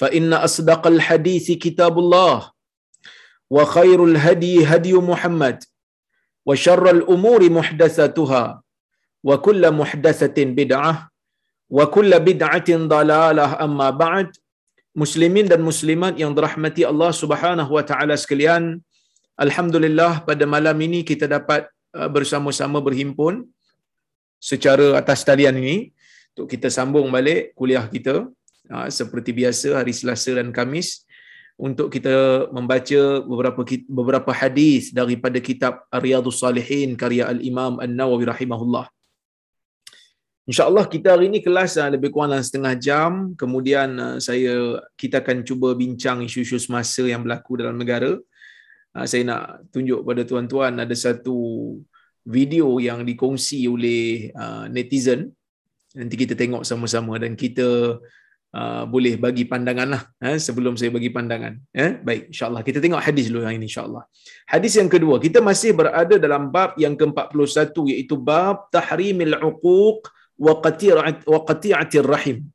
فإن أصدق الحديث كتاب الله وخير الهدي هدي محمد وشر الأمور محدثاتها وكل محدثة بدعة وكل بدعة ضلالة أما بعد muslimin dan muslimat yang dirahmati Allah Subhanahu wa taala sekalian alhamdulillah pada malam ini kita dapat bersama-sama berhimpun secara atas talian ini untuk kita sambung balik kuliah kita Ha, seperti biasa hari Selasa dan Kamis untuk kita membaca beberapa beberapa hadis daripada kitab Riyadhus Salihin karya Al-Imam An-Nawawi rahimahullah. InsyaAllah kita hari ini kelas ha, lebih kurang dalam setengah jam. Kemudian ha, saya kita akan cuba bincang isu-isu semasa yang berlaku dalam negara. Saya nak tunjuk pada tuan-tuan ada satu video yang dikongsi oleh netizen. Nanti kita tengok sama-sama dan kita Uh, boleh bagi pandangan lah eh, sebelum saya bagi pandangan. Eh? Baik, insyaAllah. Kita tengok hadis dulu yang ini insyaAllah. Hadis yang kedua, kita masih berada dalam bab yang ke-41 iaitu bab tahrimil uquq wa qati'atir rahim.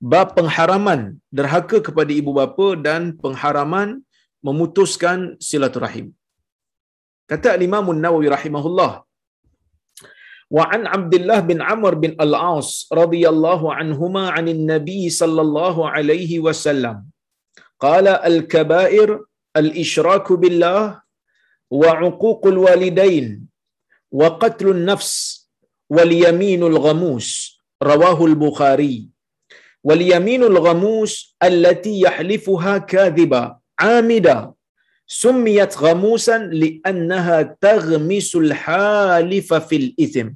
Bab pengharaman derhaka kepada ibu bapa dan pengharaman memutuskan silaturahim. Kata Imam Nawawi rahimahullah, وعن عبد الله بن عمرو بن العاص رضي الله عنهما عن النبي صلى الله عليه وسلم. قال الكبائر الإشراك بالله وعقوق الوالدين وقتل النفس واليمين الغموس. رواه البخاري. واليمين الغموس التي يحلفها كاذبا عامدا. سميت غموسا لأنها تغمس الحالف في الإثم.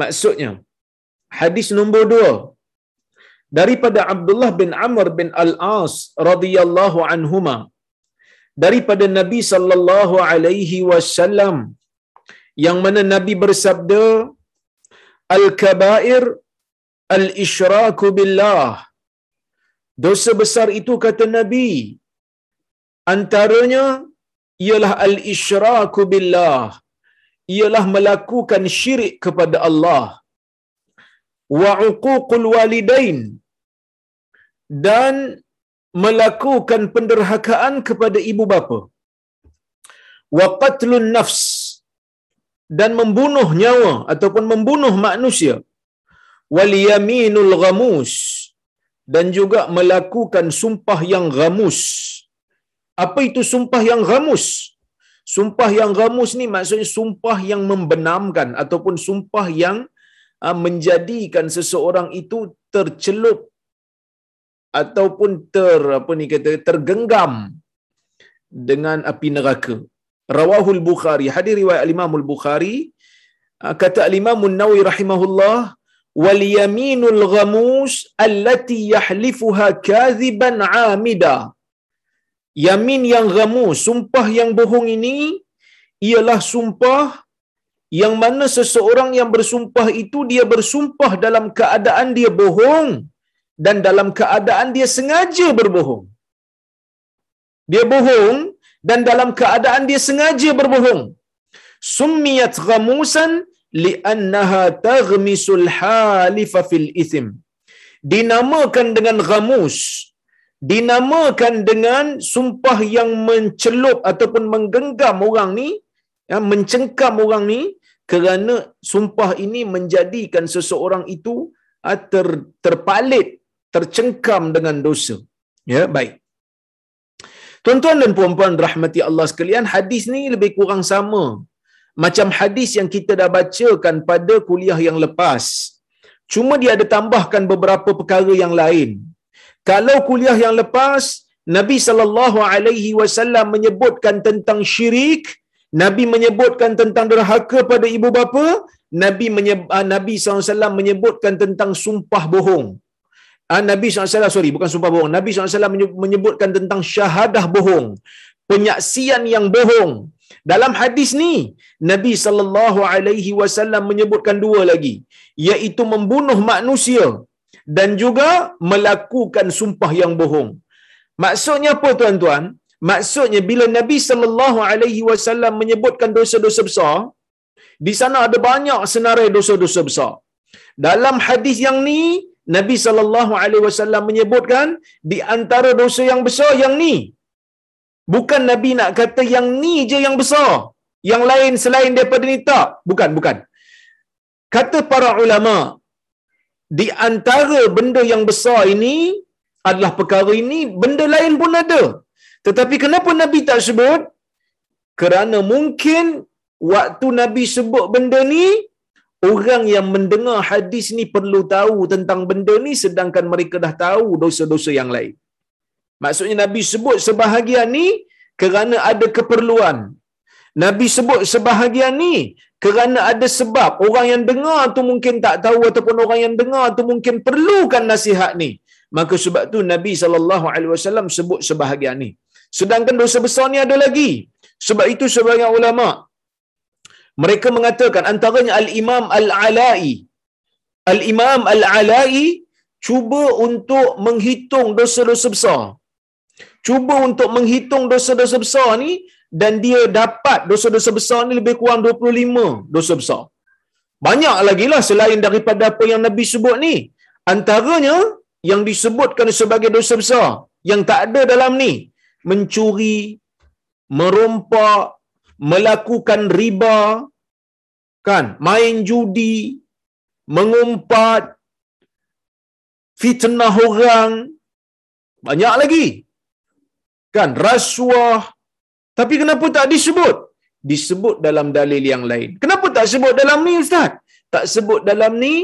Maksudnya, hadis nombor dua daripada Abdullah bin Amr bin Al-As radhiyallahu anhuma daripada Nabi sallallahu alaihi wasallam yang mana Nabi bersabda al-kaba'ir al-isyraku billah. Dosa besar itu kata Nabi antaranya ialah al-isyraku billah ialah melakukan syirik kepada Allah. Wa uququl walidain. Dan melakukan penderhakaan kepada ibu bapa. Wa qatlun nafs. Dan membunuh nyawa ataupun membunuh manusia. Wal yaminul ghamus. Dan juga melakukan sumpah yang ghamus. Apa itu sumpah yang ghamus Sumpah yang gamus ni maksudnya sumpah yang membenamkan ataupun sumpah yang uh, menjadikan seseorang itu tercelup ataupun ter apa ni kata tergenggam dengan api neraka. Rawahul Bukhari, hadis riwayat Imam Al-Bukhari uh, kata Imam An-Nawawi rahimahullah wal yaminul ghamus allati yahlifuha kadhiban 'amida Yamin yang ghamus, sumpah yang bohong ini ialah sumpah yang mana seseorang yang bersumpah itu dia bersumpah dalam keadaan dia bohong dan dalam keadaan dia sengaja berbohong. dia bohong dan dalam keadaan dia sengaja berbohong summiyat ghamusan li'annaha taghmisul halifa fil ithim dinamakan dengan ghamus dinamakan dengan sumpah yang mencelup ataupun menggenggam orang ni ya, mencengkam orang ni kerana sumpah ini menjadikan seseorang itu ah, ter, terpalit tercengkam dengan dosa ya baik Tuan-tuan dan puan-puan rahmati Allah sekalian, hadis ni lebih kurang sama macam hadis yang kita dah bacakan pada kuliah yang lepas. Cuma dia ada tambahkan beberapa perkara yang lain. Kalau kuliah yang lepas, Nabi sallallahu alaihi wasallam menyebutkan tentang syirik, Nabi menyebutkan tentang derhaka pada ibu bapa, Nabi menyeb, uh, Nabi SAW menyebutkan tentang sumpah bohong. Uh, Nabi SAW, sorry, bukan sumpah bohong. Nabi SAW menyebutkan tentang syahadah bohong. Penyaksian yang bohong. Dalam hadis ni, Nabi sallallahu alaihi wasallam menyebutkan dua lagi, iaitu membunuh manusia dan juga melakukan sumpah yang bohong. Maksudnya apa tuan-tuan? Maksudnya bila Nabi sallallahu alaihi wasallam menyebutkan dosa-dosa besar, di sana ada banyak senarai dosa-dosa besar. Dalam hadis yang ni, Nabi sallallahu alaihi wasallam menyebutkan di antara dosa yang besar yang ni. Bukan Nabi nak kata yang ni je yang besar. Yang lain selain daripada ni tak. Bukan, bukan. Kata para ulama, di antara benda yang besar ini adalah perkara ini, benda lain pun ada. Tetapi kenapa Nabi tak sebut? Kerana mungkin waktu Nabi sebut benda ni, orang yang mendengar hadis ni perlu tahu tentang benda ni sedangkan mereka dah tahu dosa-dosa yang lain. Maksudnya Nabi sebut sebahagian ni kerana ada keperluan. Nabi sebut sebahagian ni kerana ada sebab orang yang dengar tu mungkin tak tahu ataupun orang yang dengar tu mungkin perlukan nasihat ni. Maka sebab tu Nabi wasallam sebut sebahagian ni. Sedangkan dosa besar ni ada lagi. Sebab itu sebagian ulama mereka mengatakan antaranya al-Imam Al-Ala'i. Al-Imam Al-Ala'i cuba untuk menghitung dosa-dosa besar. Cuba untuk menghitung dosa-dosa besar ni dan dia dapat dosa-dosa besar ni lebih kurang 25 dosa besar. Banyak lagi lah selain daripada apa yang Nabi sebut ni. Antaranya yang disebutkan sebagai dosa besar yang tak ada dalam ni. Mencuri, merompak, melakukan riba, kan, main judi, mengumpat, fitnah orang, banyak lagi. Kan, rasuah. Tapi kenapa tak disebut? Disebut dalam dalil yang lain. Kenapa tak sebut dalam ni Ustaz? Tak sebut dalam ni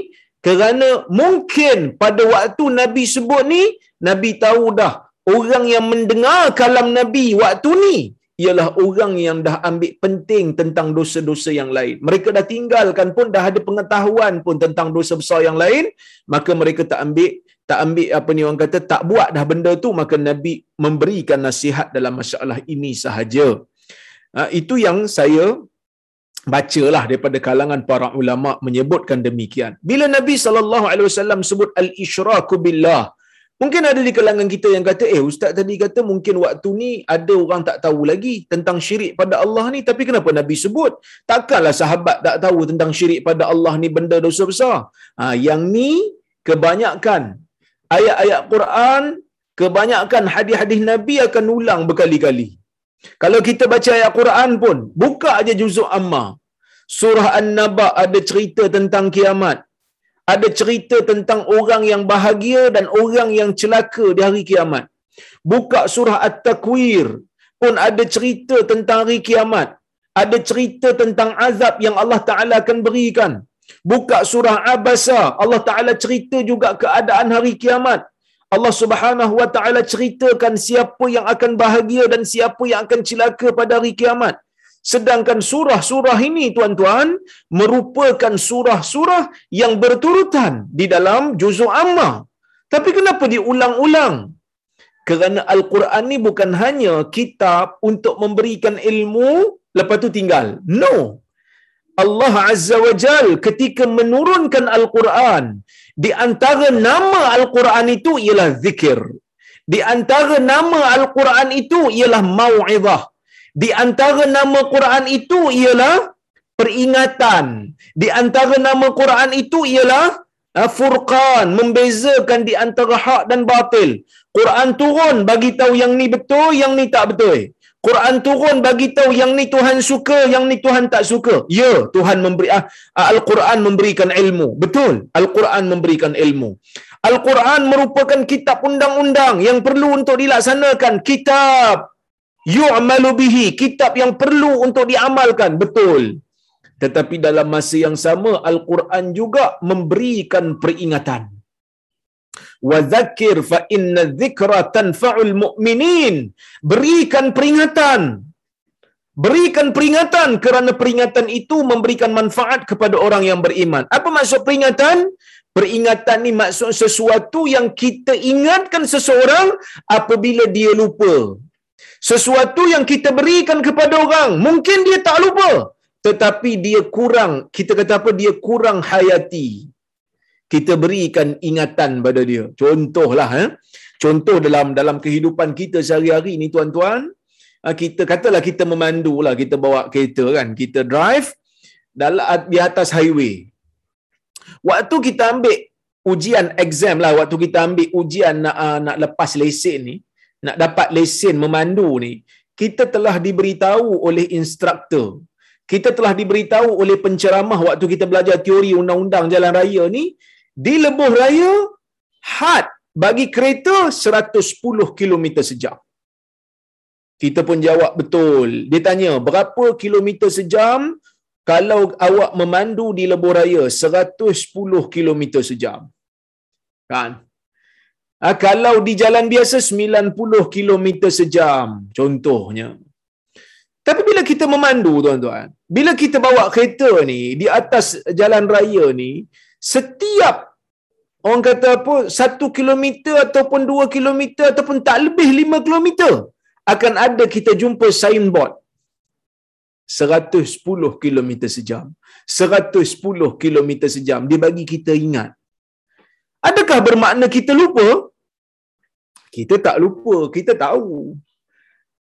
kerana mungkin pada waktu Nabi sebut ni, Nabi tahu dah orang yang mendengar kalam Nabi waktu ni ialah orang yang dah ambil penting tentang dosa-dosa yang lain. Mereka dah tinggalkan pun dah ada pengetahuan pun tentang dosa besar yang lain, maka mereka tak ambil tak ambil apa ni orang kata tak buat dah benda tu maka Nabi memberikan nasihat dalam masalah ini sahaja. Ha, itu yang saya bacalah daripada kalangan para ulama menyebutkan demikian. Bila Nabi sallallahu alaihi wasallam sebut al-isyraku billah, mungkin ada di kalangan kita yang kata, "Eh, ustaz tadi kata mungkin waktu ni ada orang tak tahu lagi tentang syirik pada Allah ni, tapi kenapa Nabi sebut? Takkanlah sahabat tak tahu tentang syirik pada Allah ni benda dosa besar." Ha, yang ni kebanyakan ayat-ayat Quran, kebanyakan hadis-hadis Nabi akan ulang berkali-kali. Kalau kita baca ayat Quran pun, buka aja juzuk amma. Surah An-Naba ada cerita tentang kiamat. Ada cerita tentang orang yang bahagia dan orang yang celaka di hari kiamat. Buka surah At-Takwir pun ada cerita tentang hari kiamat. Ada cerita tentang azab yang Allah Ta'ala akan berikan. Buka surah Abasa, Allah Taala cerita juga keadaan hari kiamat. Allah Subhanahu wa taala ceritakan siapa yang akan bahagia dan siapa yang akan celaka pada hari kiamat. Sedangkan surah-surah ini tuan-tuan merupakan surah-surah yang berturutan di dalam juzuk amma. Tapi kenapa diulang-ulang? Kerana Al-Quran ni bukan hanya kitab untuk memberikan ilmu lepas tu tinggal. No. Allah Azza wa Jal ketika menurunkan Al-Quran, di antara nama Al-Quran itu ialah zikir. Di antara nama Al-Quran itu ialah mau'izah. Di antara nama Quran itu ialah peringatan. Di antara nama Quran itu ialah uh, furqan, membezakan di antara hak dan batil. Quran turun bagi tahu yang ni betul, yang ni tak betul. Quran turun bagi tahu yang ni Tuhan suka, yang ni Tuhan tak suka. Ya, Tuhan memberi ah, Al-Quran memberikan ilmu. Betul, Al-Quran memberikan ilmu. Al-Quran merupakan kitab undang-undang yang perlu untuk dilaksanakan. Kitab yu'malu bihi, kitab yang perlu untuk diamalkan. Betul. Tetapi dalam masa yang sama Al-Quran juga memberikan peringatan. Wa dzakir fa inna dzikra tanfa'ul mu'minin. Berikan peringatan. Berikan peringatan kerana peringatan itu memberikan manfaat kepada orang yang beriman. Apa maksud peringatan? Peringatan ni maksud sesuatu yang kita ingatkan seseorang apabila dia lupa. Sesuatu yang kita berikan kepada orang, mungkin dia tak lupa. Tetapi dia kurang, kita kata apa, dia kurang hayati. Kita berikan ingatan pada dia. Contohlah, eh? contoh dalam dalam kehidupan kita sehari-hari ni tuan-tuan, ah, kita katalah kita memandu lah, kita bawa kereta kan, kita drive dalam di atas highway. Waktu kita ambil ujian exam lah, waktu kita ambil ujian nak uh, nak lepas lesen ni, nak dapat lesen memandu ni, kita telah diberitahu oleh instruktor. Kita telah diberitahu oleh penceramah waktu kita belajar teori undang-undang jalan raya ni, di lebuh raya, had bagi kereta 110 km sejam. Kita pun jawab betul. Dia tanya, berapa kilometer sejam kalau awak memandu di lebuh raya 110 km sejam. Kan? Ha, kalau di jalan biasa 90 km sejam contohnya. Tapi bila kita memandu tuan-tuan, bila kita bawa kereta ni di atas jalan raya ni, setiap orang kata apa, satu kilometer ataupun dua kilometer ataupun tak lebih lima kilometer, akan ada kita jumpa signboard 110 km sejam. 110 km sejam. Dia bagi kita ingat. Adakah bermakna kita lupa? Kita tak lupa. Kita tahu.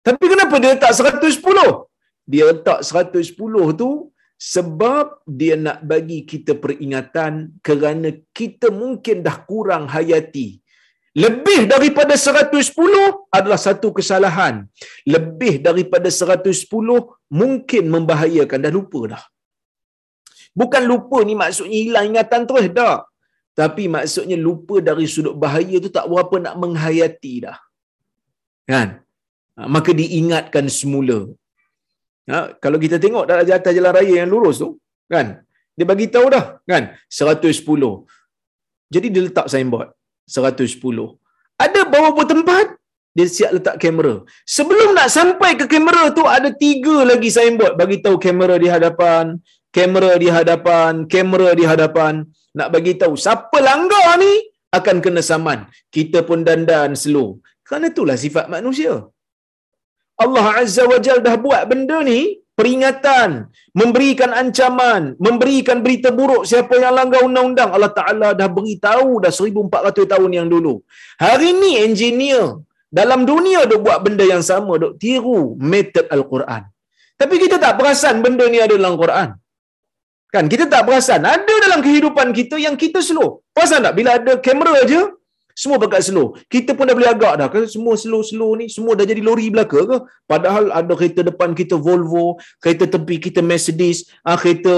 Tapi kenapa dia letak 110? Dia letak 110 tu sebab dia nak bagi kita peringatan kerana kita mungkin dah kurang hayati lebih daripada 110 adalah satu kesalahan. Lebih daripada 110 mungkin membahayakan. Dah lupa dah. Bukan lupa ni maksudnya hilang ingatan terus dah. Tapi maksudnya lupa dari sudut bahaya tu tak berapa nak menghayati dah. Kan? Ha, maka diingatkan semula. Ha, kalau kita tengok dalam atas jalan raya yang lurus tu, kan? Dia bagi tahu dah, kan? 110. Jadi dia letak signboard. 110. Ada beberapa tempat dia siap letak kamera. Sebelum nak sampai ke kamera tu ada tiga lagi signboard bagi tahu kamera di hadapan, kamera di hadapan, kamera di hadapan. Nak bagi tahu siapa langgar ni akan kena saman. Kita pun dandan slow. Kerana itulah sifat manusia. Allah Azza wa Jal dah buat benda ni peringatan, memberikan ancaman, memberikan berita buruk siapa yang langgar undang-undang. Allah Ta'ala dah beritahu dah 1400 tahun yang dulu. Hari ni engineer dalam dunia duk buat benda yang sama, duk tiru metod Al-Quran. Tapi kita tak perasan benda ni ada dalam Quran. Kan kita tak perasan ada dalam kehidupan kita yang kita slow. Perasan tak bila ada kamera aja semua pakai slow. Kita pun dah boleh agak dah. Kan semua slow-slow ni, semua dah jadi lori belaka ke? Padahal ada kereta depan kita Volvo, kereta tepi kita Mercedes, ah, kereta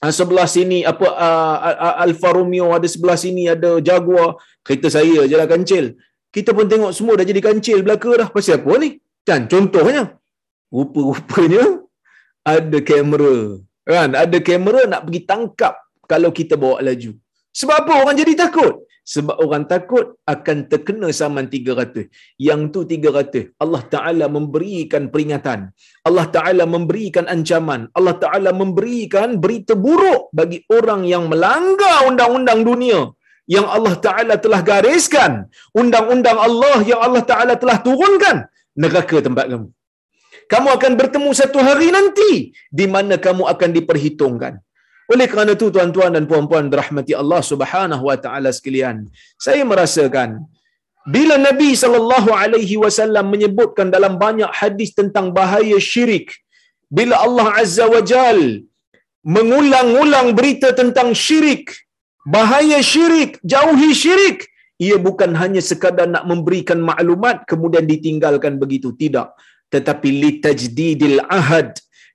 ah, sebelah sini apa ah, Alfa Romeo ada sebelah sini ada Jaguar, kereta saya je lah kancil. Kita pun tengok semua dah jadi kancil belaka dah. Pasal apa ni? Kan contohnya rupa-rupanya ada kamera. Kan? Ada kamera nak pergi tangkap kalau kita bawa laju. Sebab apa orang jadi takut? Sebab orang takut akan terkena saman 300 yang tu 300 Allah Ta'ala memberikan peringatan. Allah Ta'ala memberikan ancaman. Allah Ta'ala memberikan berita buruk bagi orang yang melanggar undang-undang dunia yang Allah Ta'ala telah gariskan. Undang-undang Allah yang Allah Ta'ala telah turunkan. Neraka tempat kamu. Kamu akan bertemu satu hari nanti di mana kamu akan diperhitungkan oleh kerana itu tuan-tuan dan puan-puan dirahmati Allah Subhanahu wa taala sekalian, saya merasakan bila Nabi sallallahu alaihi wasallam menyebutkan dalam banyak hadis tentang bahaya syirik bila Allah azza wajal mengulang-ulang berita tentang syirik bahaya syirik jauhi syirik ia bukan hanya sekadar nak memberikan maklumat kemudian ditinggalkan begitu. Tidak. Tetapi litajdidil ahad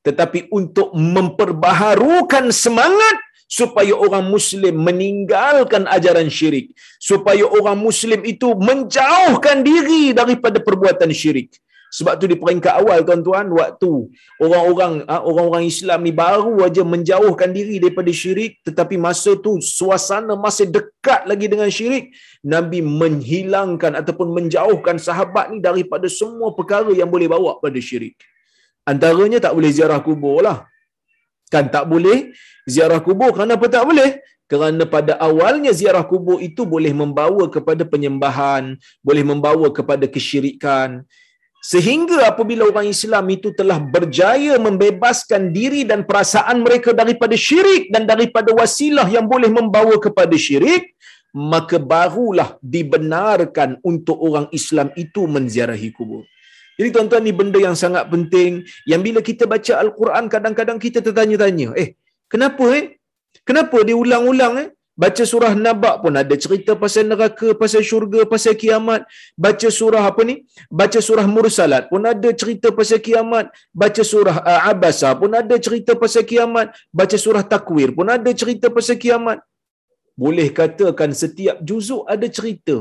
tetapi untuk memperbaharukan semangat supaya orang muslim meninggalkan ajaran syirik supaya orang muslim itu menjauhkan diri daripada perbuatan syirik. Sebab tu di peringkat awal tuan-tuan waktu orang-orang ha, orang-orang Islam ni baru aja menjauhkan diri daripada syirik tetapi masa tu suasana masih dekat lagi dengan syirik Nabi menghilangkan ataupun menjauhkan sahabat ni daripada semua perkara yang boleh bawa pada syirik antaranya tak boleh ziarah kubur lah. Kan tak boleh ziarah kubur. Kenapa tak boleh? Kerana pada awalnya ziarah kubur itu boleh membawa kepada penyembahan boleh membawa kepada kesyirikan. Sehingga apabila orang Islam itu telah berjaya membebaskan diri dan perasaan mereka daripada syirik dan daripada wasilah yang boleh membawa kepada syirik maka barulah dibenarkan untuk orang Islam itu menziarahi kubur jadi tuan-tuan ni benda yang sangat penting. Yang bila kita baca al-Quran kadang-kadang kita tertanya-tanya eh kenapa eh? Kenapa diulang-ulang eh? Baca surah nabak pun ada cerita pasal neraka pasal syurga pasal kiamat. Baca surah apa ni? Baca surah mursalat pun ada cerita pasal kiamat. Baca surah uh, abasa pun ada cerita pasal kiamat. Baca surah takwir pun ada cerita pasal kiamat. Boleh katakan setiap juzuk ada cerita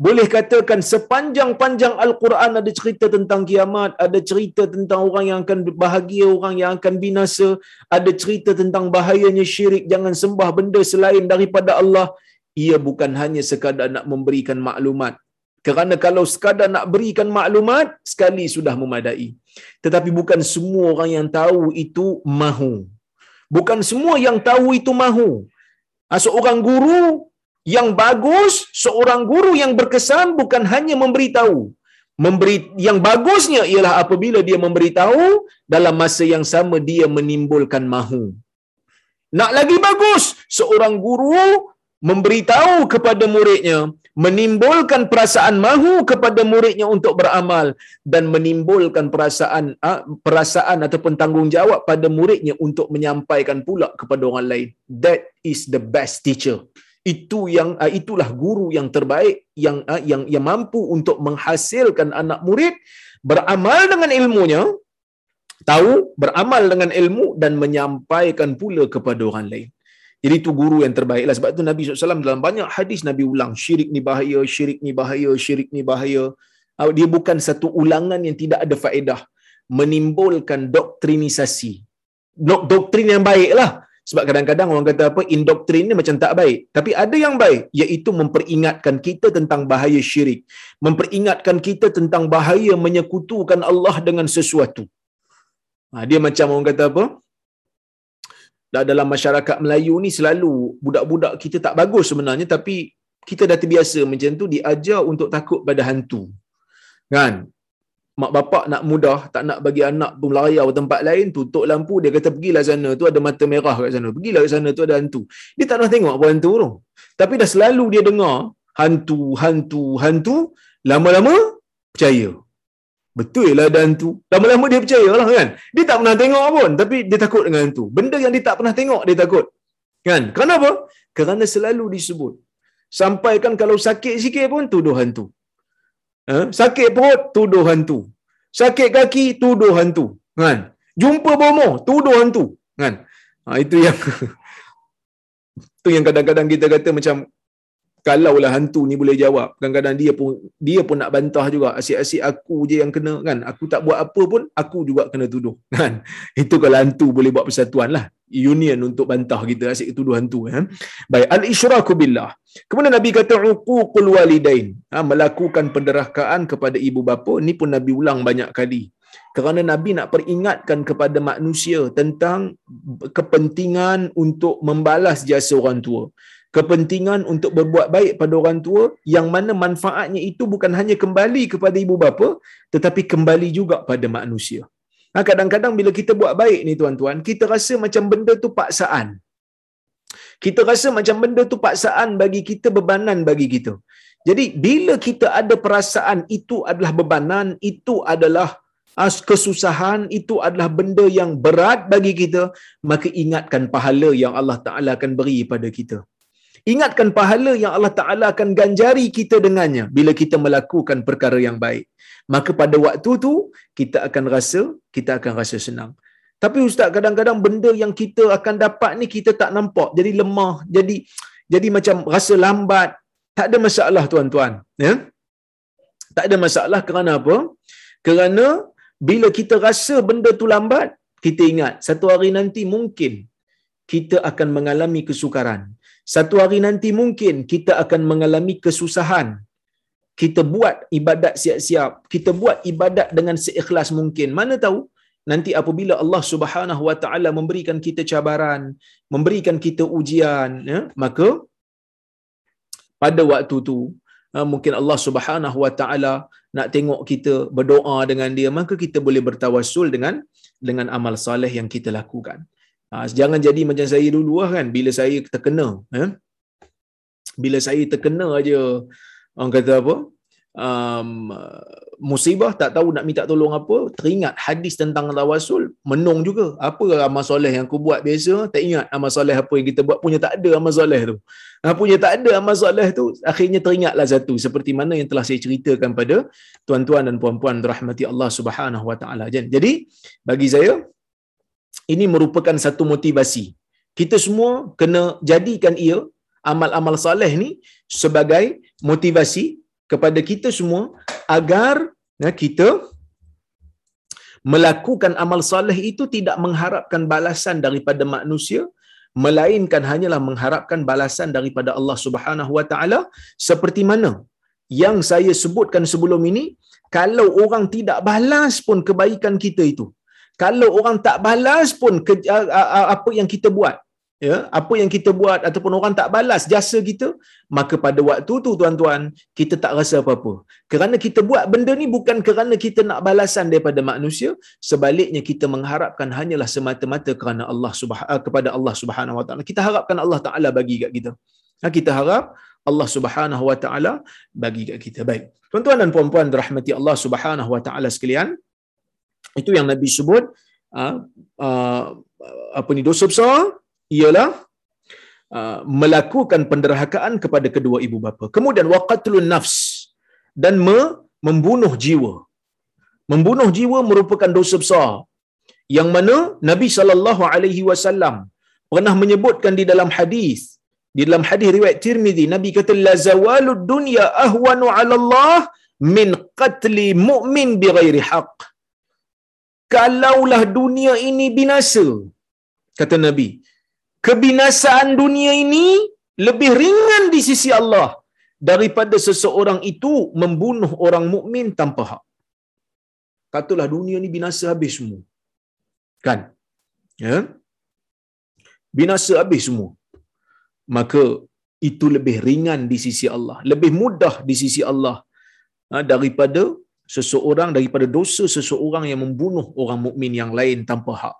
boleh katakan sepanjang-panjang Al-Quran ada cerita tentang kiamat, ada cerita tentang orang yang akan bahagia, orang yang akan binasa, ada cerita tentang bahayanya syirik, jangan sembah benda selain daripada Allah. Ia bukan hanya sekadar nak memberikan maklumat. Kerana kalau sekadar nak berikan maklumat, sekali sudah memadai. Tetapi bukan semua orang yang tahu itu mahu. Bukan semua yang tahu itu mahu. Seorang guru yang bagus seorang guru yang berkesan bukan hanya memberitahu. Memberi yang bagusnya ialah apabila dia memberitahu dalam masa yang sama dia menimbulkan mahu. Nak lagi bagus seorang guru memberitahu kepada muridnya menimbulkan perasaan mahu kepada muridnya untuk beramal dan menimbulkan perasaan perasaan ataupun tanggungjawab pada muridnya untuk menyampaikan pula kepada orang lain. That is the best teacher itu yang uh, itulah guru yang terbaik yang uh, yang yang mampu untuk menghasilkan anak murid beramal dengan ilmunya tahu beramal dengan ilmu dan menyampaikan pula kepada orang lain. Jadi itu guru yang terbaiklah sebab tu Nabi SAW dalam banyak hadis Nabi ulang syirik ni bahaya syirik ni bahaya syirik ni bahaya. Uh, dia bukan satu ulangan yang tidak ada faedah. Menimbulkan doktrinisasi. Doktrin yang baiklah sebab kadang-kadang orang kata apa indoktrin ni macam tak baik. Tapi ada yang baik iaitu memperingatkan kita tentang bahaya syirik. Memperingatkan kita tentang bahaya menyekutukan Allah dengan sesuatu. Ha, dia macam orang kata apa? Dalam masyarakat Melayu ni selalu budak-budak kita tak bagus sebenarnya tapi kita dah terbiasa macam tu diajar untuk takut pada hantu. Kan? Mak bapak nak mudah tak nak bagi anak pun melayau tempat lain tutup lampu dia kata pergilah sana. Tu ada mata merah kat sana. Pergilah ke sana tu ada hantu. Dia tak nak tengok apa hantu tu tapi dah selalu dia dengar hantu hantu hantu. Lama-lama percaya. Betul lah ada hantu. Lama-lama dia percaya lah kan? Dia tak pernah tengok pun tapi dia takut dengan hantu. Benda yang dia tak pernah tengok dia takut. Kan? Kenapa? Kerana selalu disebut sampai kan kalau sakit sikit pun tuduh hantu Ha? Sakit perut, tuduh hantu. Sakit kaki, tuduh hantu. Kan? Jumpa bomo, tuduh hantu. Kan? Ha, itu yang itu yang kadang-kadang kita kata macam kalaulah hantu ni boleh jawab. Kadang-kadang dia pun dia pun nak bantah juga. Asyik-asyik aku je yang kena kan? Aku tak buat apa pun aku juga kena tuduh kan? Itu kalau hantu boleh buat persatuan lah. Union untuk bantah kita asyik tuduh hantu kan baik al isyraku billah. Kemudian nabi kata uququl walidain. Ha, melakukan penderakaan kepada ibu bapa ni pun nabi ulang banyak kali. Kerana nabi nak peringatkan kepada manusia tentang kepentingan untuk membalas jasa orang tua kepentingan untuk berbuat baik pada orang tua yang mana manfaatnya itu bukan hanya kembali kepada ibu bapa tetapi kembali juga pada manusia. Ha, kadang-kadang bila kita buat baik ni tuan-tuan, kita rasa macam benda tu paksaan. Kita rasa macam benda tu paksaan bagi kita, bebanan bagi kita. Jadi bila kita ada perasaan itu adalah bebanan, itu adalah as kesusahan, itu adalah benda yang berat bagi kita, maka ingatkan pahala yang Allah Taala akan beri pada kita. Ingatkan pahala yang Allah Taala akan ganjari kita dengannya bila kita melakukan perkara yang baik. Maka pada waktu tu kita akan rasa kita akan rasa senang. Tapi ustaz kadang-kadang benda yang kita akan dapat ni kita tak nampak, jadi lemah, jadi jadi macam rasa lambat, tak ada masalah tuan-tuan ya? Tak ada masalah kerana apa? Kerana bila kita rasa benda tu lambat kita ingat satu hari nanti mungkin kita akan mengalami kesukaran satu hari nanti mungkin kita akan mengalami kesusahan. Kita buat ibadat siap-siap. Kita buat ibadat dengan seikhlas mungkin. Mana tahu? Nanti apabila Allah Subhanahu wa taala memberikan kita cabaran memberikan kita ujian ya maka pada waktu tu uh, mungkin Allah Subhanahu Wa Taala nak tengok kita berdoa dengan dia maka kita boleh bertawassul dengan dengan amal soleh yang kita lakukan. Uh, jangan jadi macam saya dulu lah kan bila saya terkena eh? bila saya terkena aja orang kata apa? Um, musibah tak tahu nak minta tolong apa teringat hadis tentang tawasul menung juga. Apa amal soleh yang aku buat biasa tak ingat amal soleh apa yang kita buat. Punya tak ada amal soleh tu. Ha, punya tak ada amal soleh tu akhirnya teringatlah satu. Seperti mana yang telah saya ceritakan pada tuan-tuan dan puan-puan rahmati Allah Subhanahu wa taala. Jadi bagi saya ini merupakan satu motivasi. Kita semua kena jadikan ia amal-amal soleh ni sebagai motivasi kepada kita semua agar ya, kita melakukan amal soleh itu tidak mengharapkan balasan daripada manusia melainkan hanyalah mengharapkan balasan daripada Allah Subhanahu wa taala. Seperti mana? Yang saya sebutkan sebelum ini kalau orang tidak balas pun kebaikan kita itu kalau orang tak balas pun ke, apa yang kita buat? Ya apa yang kita buat ataupun orang tak balas jasa kita maka pada waktu tu tuan-tuan kita tak rasa apa-apa. Kerana kita buat benda ni bukan kerana kita nak balasan daripada manusia. Sebaliknya kita mengharapkan hanyalah semata-mata kerana Allah Subhanahu eh, kepada Allah Subhanahu Wa Taala. Kita harapkan Allah Taala bagi kat kita. Ha, kita harap Allah Subhanahu Wa Taala bagi kat kita. Baik. Tuan-tuan dan puan-puan dirahmati Allah Subhanahu Wa Taala sekalian itu yang Nabi sebut uh, uh, apa ni dosa besar ialah uh, melakukan penderhakaan kepada kedua ibu bapa. Kemudian waqatlun nafs dan me, membunuh jiwa. Membunuh jiwa merupakan dosa besar yang mana Nabi sallallahu alaihi wasallam pernah menyebutkan di dalam hadis di dalam hadis riwayat Tirmizi Nabi kata la zawalud dunya ahwanu 'ala Allah min qatli mu'min bighairi haqq. Kalaulah dunia ini binasa kata Nabi kebinasaan dunia ini lebih ringan di sisi Allah daripada seseorang itu membunuh orang mukmin tanpa hak. Katalah dunia ni binasa habis semua. Kan? Ya? Binasa habis semua. Maka itu lebih ringan di sisi Allah, lebih mudah di sisi Allah ha, daripada seseorang daripada dosa seseorang yang membunuh orang mukmin yang lain tanpa hak.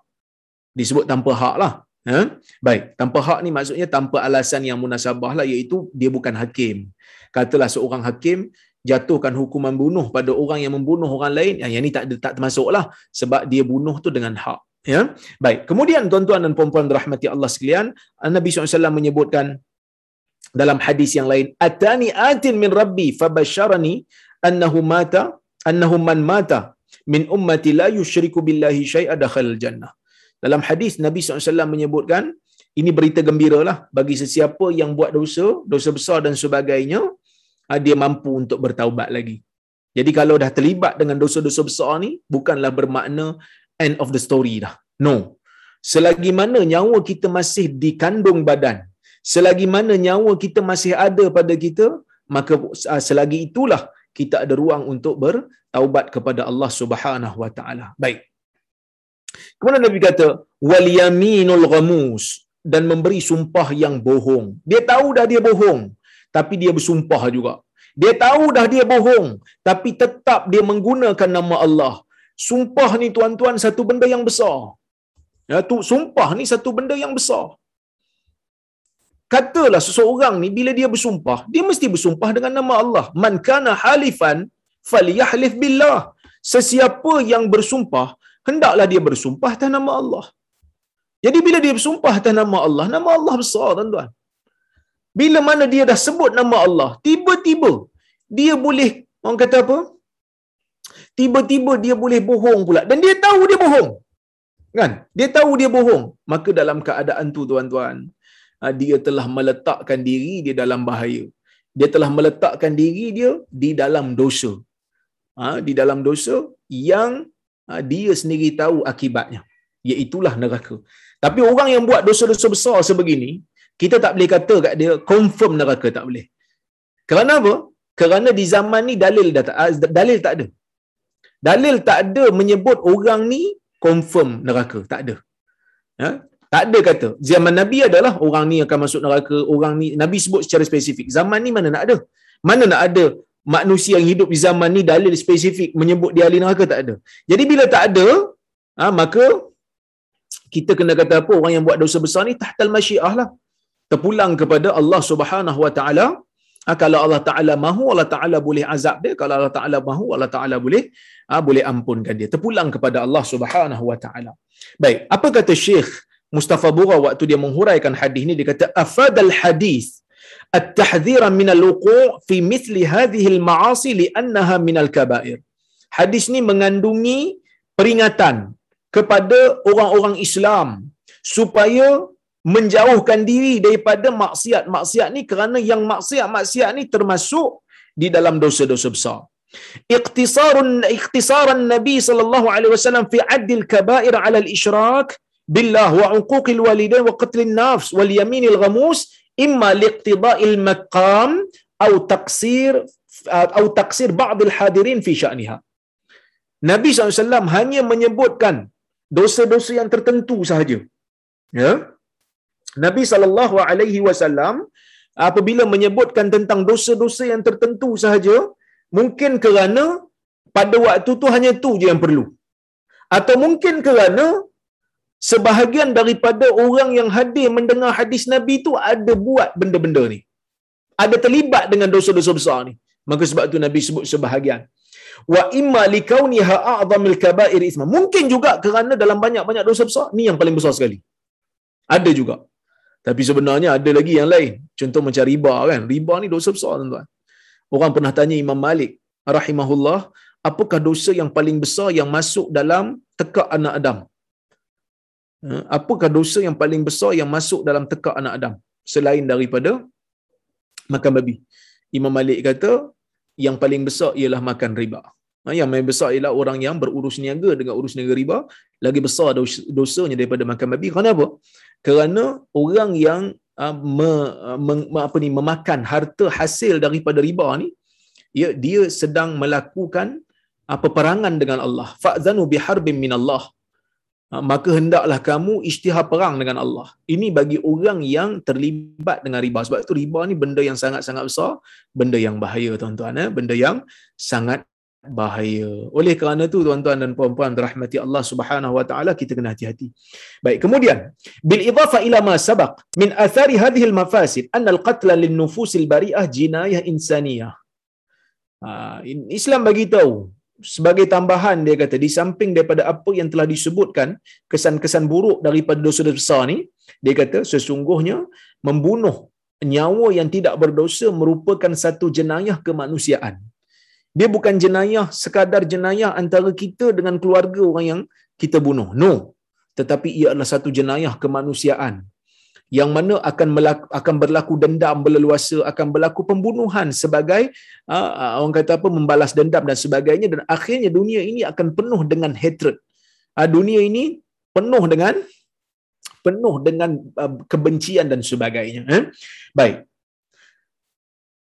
Disebut tanpa hak lah. Ha? Baik, tanpa hak ni maksudnya tanpa alasan yang munasabah lah iaitu dia bukan hakim. Katalah seorang hakim jatuhkan hukuman bunuh pada orang yang membunuh orang lain, ya, yang ni tak tak termasuklah sebab dia bunuh tu dengan hak. Ya. Baik, kemudian tuan-tuan dan puan-puan rahmati Allah sekalian, Nabi SAW menyebutkan dalam hadis yang lain, "Atani atin min rabbi fabasharani annahu mata, annahu man mata min ummati la yushriku billahi syai'a dakhal jannah." Dalam hadis Nabi SAW menyebutkan, ini berita gembira lah bagi sesiapa yang buat dosa, dosa besar dan sebagainya, ah, dia mampu untuk bertaubat lagi. Jadi kalau dah terlibat dengan dosa-dosa besar ni, bukanlah bermakna end of the story dah. No. Selagi mana nyawa kita masih dikandung badan, selagi mana nyawa kita masih ada pada kita, maka ah, selagi itulah kita ada ruang untuk bertaubat kepada Allah Subhanahu Wa Taala. Baik. Kemudian Nabi kata, wal yaminul ghamus dan memberi sumpah yang bohong. Dia tahu dah dia bohong, tapi dia bersumpah juga. Dia tahu dah dia bohong, tapi tetap dia menggunakan nama Allah. Sumpah ni tuan-tuan satu benda yang besar. Ya, tu sumpah ni satu benda yang besar. Katalah seseorang ni bila dia bersumpah, dia mesti bersumpah dengan nama Allah. Man kana halifan falyahlif billah. Sesiapa yang bersumpah, hendaklah dia bersumpah atas nama Allah. Jadi bila dia bersumpah atas nama Allah, nama Allah besar tuan-tuan. Bila mana dia dah sebut nama Allah, tiba-tiba dia boleh, orang kata apa? Tiba-tiba dia boleh bohong pula. Dan dia tahu dia bohong. Kan? Dia tahu dia bohong. Maka dalam keadaan tu tuan-tuan, dia telah meletakkan diri dia dalam bahaya. Dia telah meletakkan diri dia di dalam dosa. Ha, di dalam dosa yang ha, dia sendiri tahu akibatnya. Iaitulah neraka. Tapi orang yang buat dosa-dosa besar sebegini, kita tak boleh kata kat dia confirm neraka tak boleh. Kerana apa? Kerana di zaman ni dalil dah tak, ah, dalil tak ada. Dalil tak ada menyebut orang ni confirm neraka, tak ada. Ha? Tak ada kata. Zaman Nabi adalah orang ni akan masuk neraka, orang ni Nabi sebut secara spesifik. Zaman ni mana nak ada? Mana nak ada manusia yang hidup di zaman ni dalil spesifik menyebut dia ahli neraka tak ada. Jadi bila tak ada, ha, maka kita kena kata apa orang yang buat dosa besar ni tahtal masyiah lah terpulang kepada Allah Subhanahu wa taala ha, kalau Allah taala mahu Allah taala boleh azab dia kalau Allah taala mahu Allah taala boleh ha, boleh ampunkan dia terpulang kepada Allah Subhanahu wa taala baik apa kata Syekh Mustafa Bura waktu dia menghuraikan hadis ni dia kata afadal hadis at-tahdhira min al-wuqu' fi mithli hadhihi al-ma'asi li'annaha min al-kaba'ir hadis ni mengandungi peringatan kepada orang-orang Islam supaya menjauhkan diri daripada maksiat-maksiat ni kerana yang maksiat-maksiat ni termasuk di dalam dosa-dosa besar. Iqtisarun iqtisaran Nabi sallallahu alaihi wasallam fi addil kaba'ir 'ala al-ishrak billah wa 'uquqil walidain wa qatlin nafs wal yaminil ghamus imma liqtida'il maqam atau taksir atau taksir ba'd al-hadirin fi sya'niha. Nabi SAW hanya menyebutkan dosa-dosa yang tertentu sahaja. Ya. Nabi sallallahu alaihi wasallam apabila menyebutkan tentang dosa-dosa yang tertentu sahaja, mungkin kerana pada waktu tu hanya tu je yang perlu. Atau mungkin kerana sebahagian daripada orang yang hadir mendengar hadis Nabi tu ada buat benda-benda ni. Ada terlibat dengan dosa-dosa besar ni. Maka sebab tu Nabi sebut sebahagian wa imma likauniha a'zamil kaba'ir isma. Mungkin juga kerana dalam banyak-banyak dosa besar ni yang paling besar sekali. Ada juga. Tapi sebenarnya ada lagi yang lain. Contoh macam riba kan. Riba ni dosa besar tuan-tuan. Orang pernah tanya Imam Malik rahimahullah, apakah dosa yang paling besar yang masuk dalam tekak anak Adam? Ha? Apakah dosa yang paling besar yang masuk dalam tekak anak Adam selain daripada makan babi? Imam Malik kata yang paling besar ialah makan riba. Ha, yang paling besar ialah orang yang berurus niaga dengan urus niaga riba, lagi besar dosanya daripada makan babi. Kenapa? Kerana orang yang uh, me, me, apa ni memakan harta hasil daripada riba ni, ya, dia sedang melakukan uh, peperangan dengan Allah. Fa'zanu biharbin min Allah. Ha, maka hendaklah kamu isytihar perang dengan Allah. Ini bagi orang yang terlibat dengan riba. Sebab itu riba ni benda yang sangat-sangat besar, benda yang bahaya tuan-tuan. Eh? Benda yang sangat bahaya. Oleh kerana itu tuan-tuan dan puan-puan rahmati Allah Subhanahu wa taala kita kena hati-hati. Baik, kemudian bil idafa ila ma sabaq min athari hadhihi al mafasid an al qatl lin nufus al bari'ah jinayah insaniyah. Ha, Islam bagi tahu sebagai tambahan dia kata di samping daripada apa yang telah disebutkan kesan-kesan buruk daripada dosa-dosa besar ni dia kata sesungguhnya membunuh nyawa yang tidak berdosa merupakan satu jenayah kemanusiaan. Dia bukan jenayah sekadar jenayah antara kita dengan keluarga orang yang kita bunuh. No. Tetapi ia adalah satu jenayah kemanusiaan yang mana akan melaku, akan berlaku dendam berleluasa akan berlaku pembunuhan sebagai uh, orang kata apa membalas dendam dan sebagainya. Dan akhirnya dunia ini akan penuh dengan hatred. Uh, dunia ini penuh dengan penuh dengan uh, kebencian dan sebagainya eh? baik.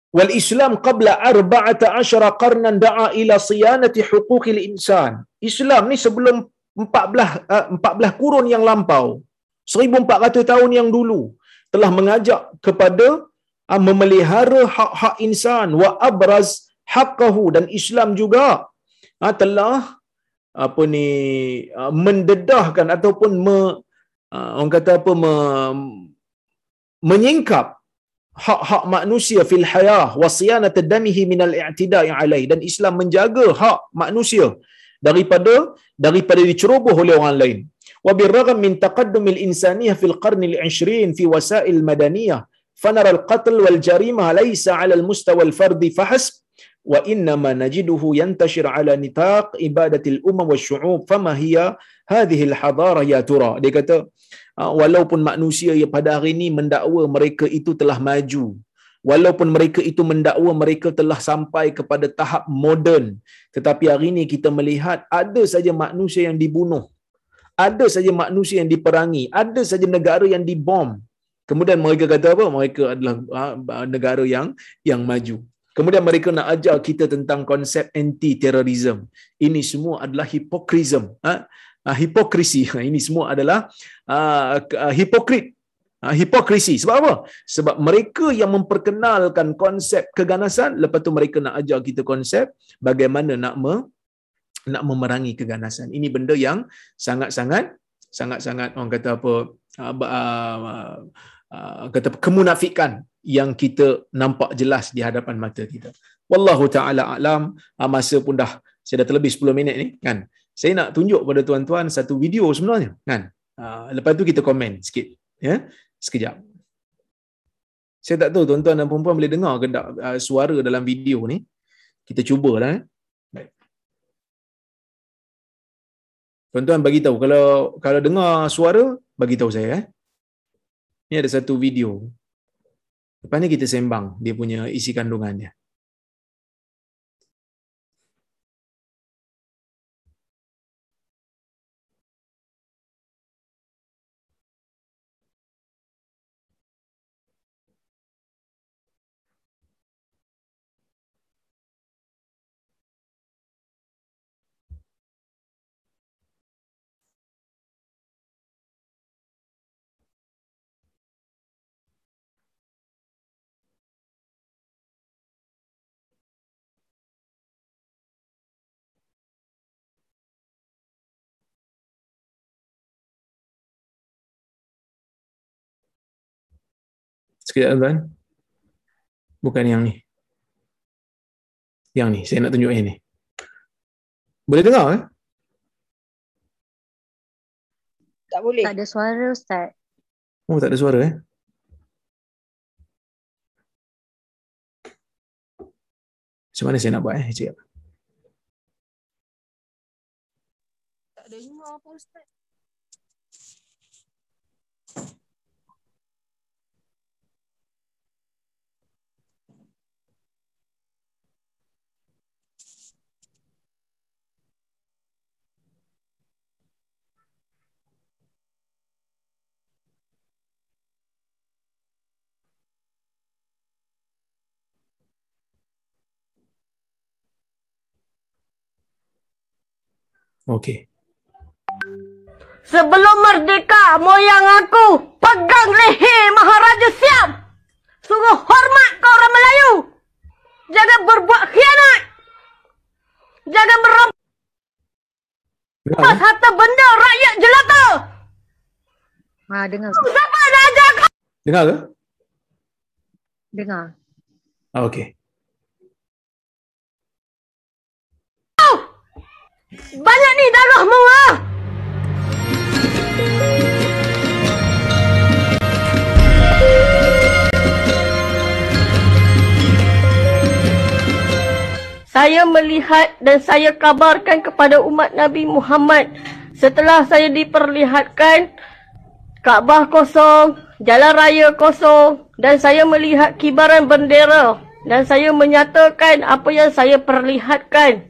Wal islam qabla 14 qarnan da'a ila siyanati huquqil insan. Islam ni sebelum 14 uh, 14 kurun yang lampau 1400 tahun yang dulu telah mengajak kepada uh, memelihara hak-hak insan wa abraz haqqahu dan Islam juga uh, telah apa ni uh, mendedahkan ataupun me, orang kata apa me, menyingkap hak-hak manusia fil hayah wa siyanat damihi min al-i'tida'i alai dan Islam menjaga hak manusia daripada daripada diceroboh oleh orang lain insaniyah fil qarn al-20 fi wasail madaniyah fanara al-qatl wal jarimah laysa 'ala al-mustawa al-fardi fahasb wa innama najiduhu yantashir ala nitaq ibadatil umam wa syu'ub fama hiya hadhihi al-hadara ya tura dia kata walaupun manusia yang pada hari ini mendakwa mereka itu telah maju walaupun mereka itu mendakwa mereka telah sampai kepada tahap moden tetapi hari ini kita melihat ada saja manusia yang dibunuh ada saja manusia yang diperangi ada saja negara yang dibom kemudian mereka kata apa mereka adalah ah, negara yang yang maju Kemudian mereka nak ajar kita tentang konsep anti terorisme. Ini semua adalah hipokrisme. Ha? Uh, hipokrisi. Ini semua adalah uh, hipokrit. Uh, hipokrisi. Sebab apa? Sebab mereka yang memperkenalkan konsep keganasan, lepas tu mereka nak ajar kita konsep bagaimana nak me, nak memerangi keganasan. Ini benda yang sangat-sangat sangat-sangat orang kata apa uh, uh, uh, kata kemunafikan yang kita nampak jelas di hadapan mata kita. Wallahu taala alam. Ah, masa pun dah saya dah terlebih 10 minit ni kan. Saya nak tunjuk pada tuan-tuan satu video sebenarnya kan. Ah, lepas tu kita komen sikit ya. Sekejap. Saya tak tahu tuan-tuan dan puan-puan boleh dengar ke tak ah, suara dalam video ni. Kita cubalah eh. Tuan-tuan bagi tahu kalau kalau dengar suara bagi tahu saya eh. Ni ada satu video Lepas ni kita sembang dia punya isi kandungannya. Sekejap tuan. Bukan yang ni. Yang ni. Saya nak tunjuk yang ni. Boleh dengar eh? Tak boleh. Tak ada suara Ustaz. Oh, tak ada suara eh? Macam mana saya nak buat eh? Cik. Tak ada dengar apa Ustaz. Okey. Sebelum merdeka, moyang aku pegang leher Maharaja Siam. Sungguh hormat kau orang Melayu. Jangan berbuat khianat. Jangan merampas eh? harta benda rakyat jelata. Ha, dengar. Siapa nak ajar kau? Dengar ke? Dengar. Ah, okey. Banyak ni darahmu ah. Saya melihat dan saya kabarkan kepada umat Nabi Muhammad setelah saya diperlihatkan Kaabah kosong, jalan raya kosong dan saya melihat kibaran bendera dan saya menyatakan apa yang saya perlihatkan.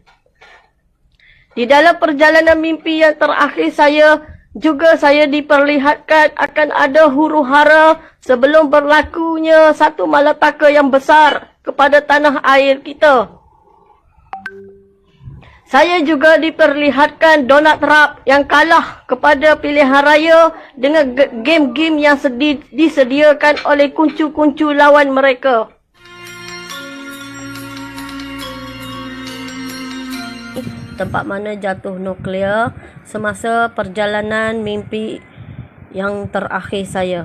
Di dalam perjalanan mimpi yang terakhir saya juga saya diperlihatkan akan ada huru hara sebelum berlakunya satu malapetaka yang besar kepada tanah air kita. Saya juga diperlihatkan Donald Trump yang kalah kepada pilihan raya dengan game-game yang sedi- disediakan oleh kuncu-kuncu lawan mereka. Tempat mana jatuh nuklear semasa perjalanan mimpi yang terakhir saya.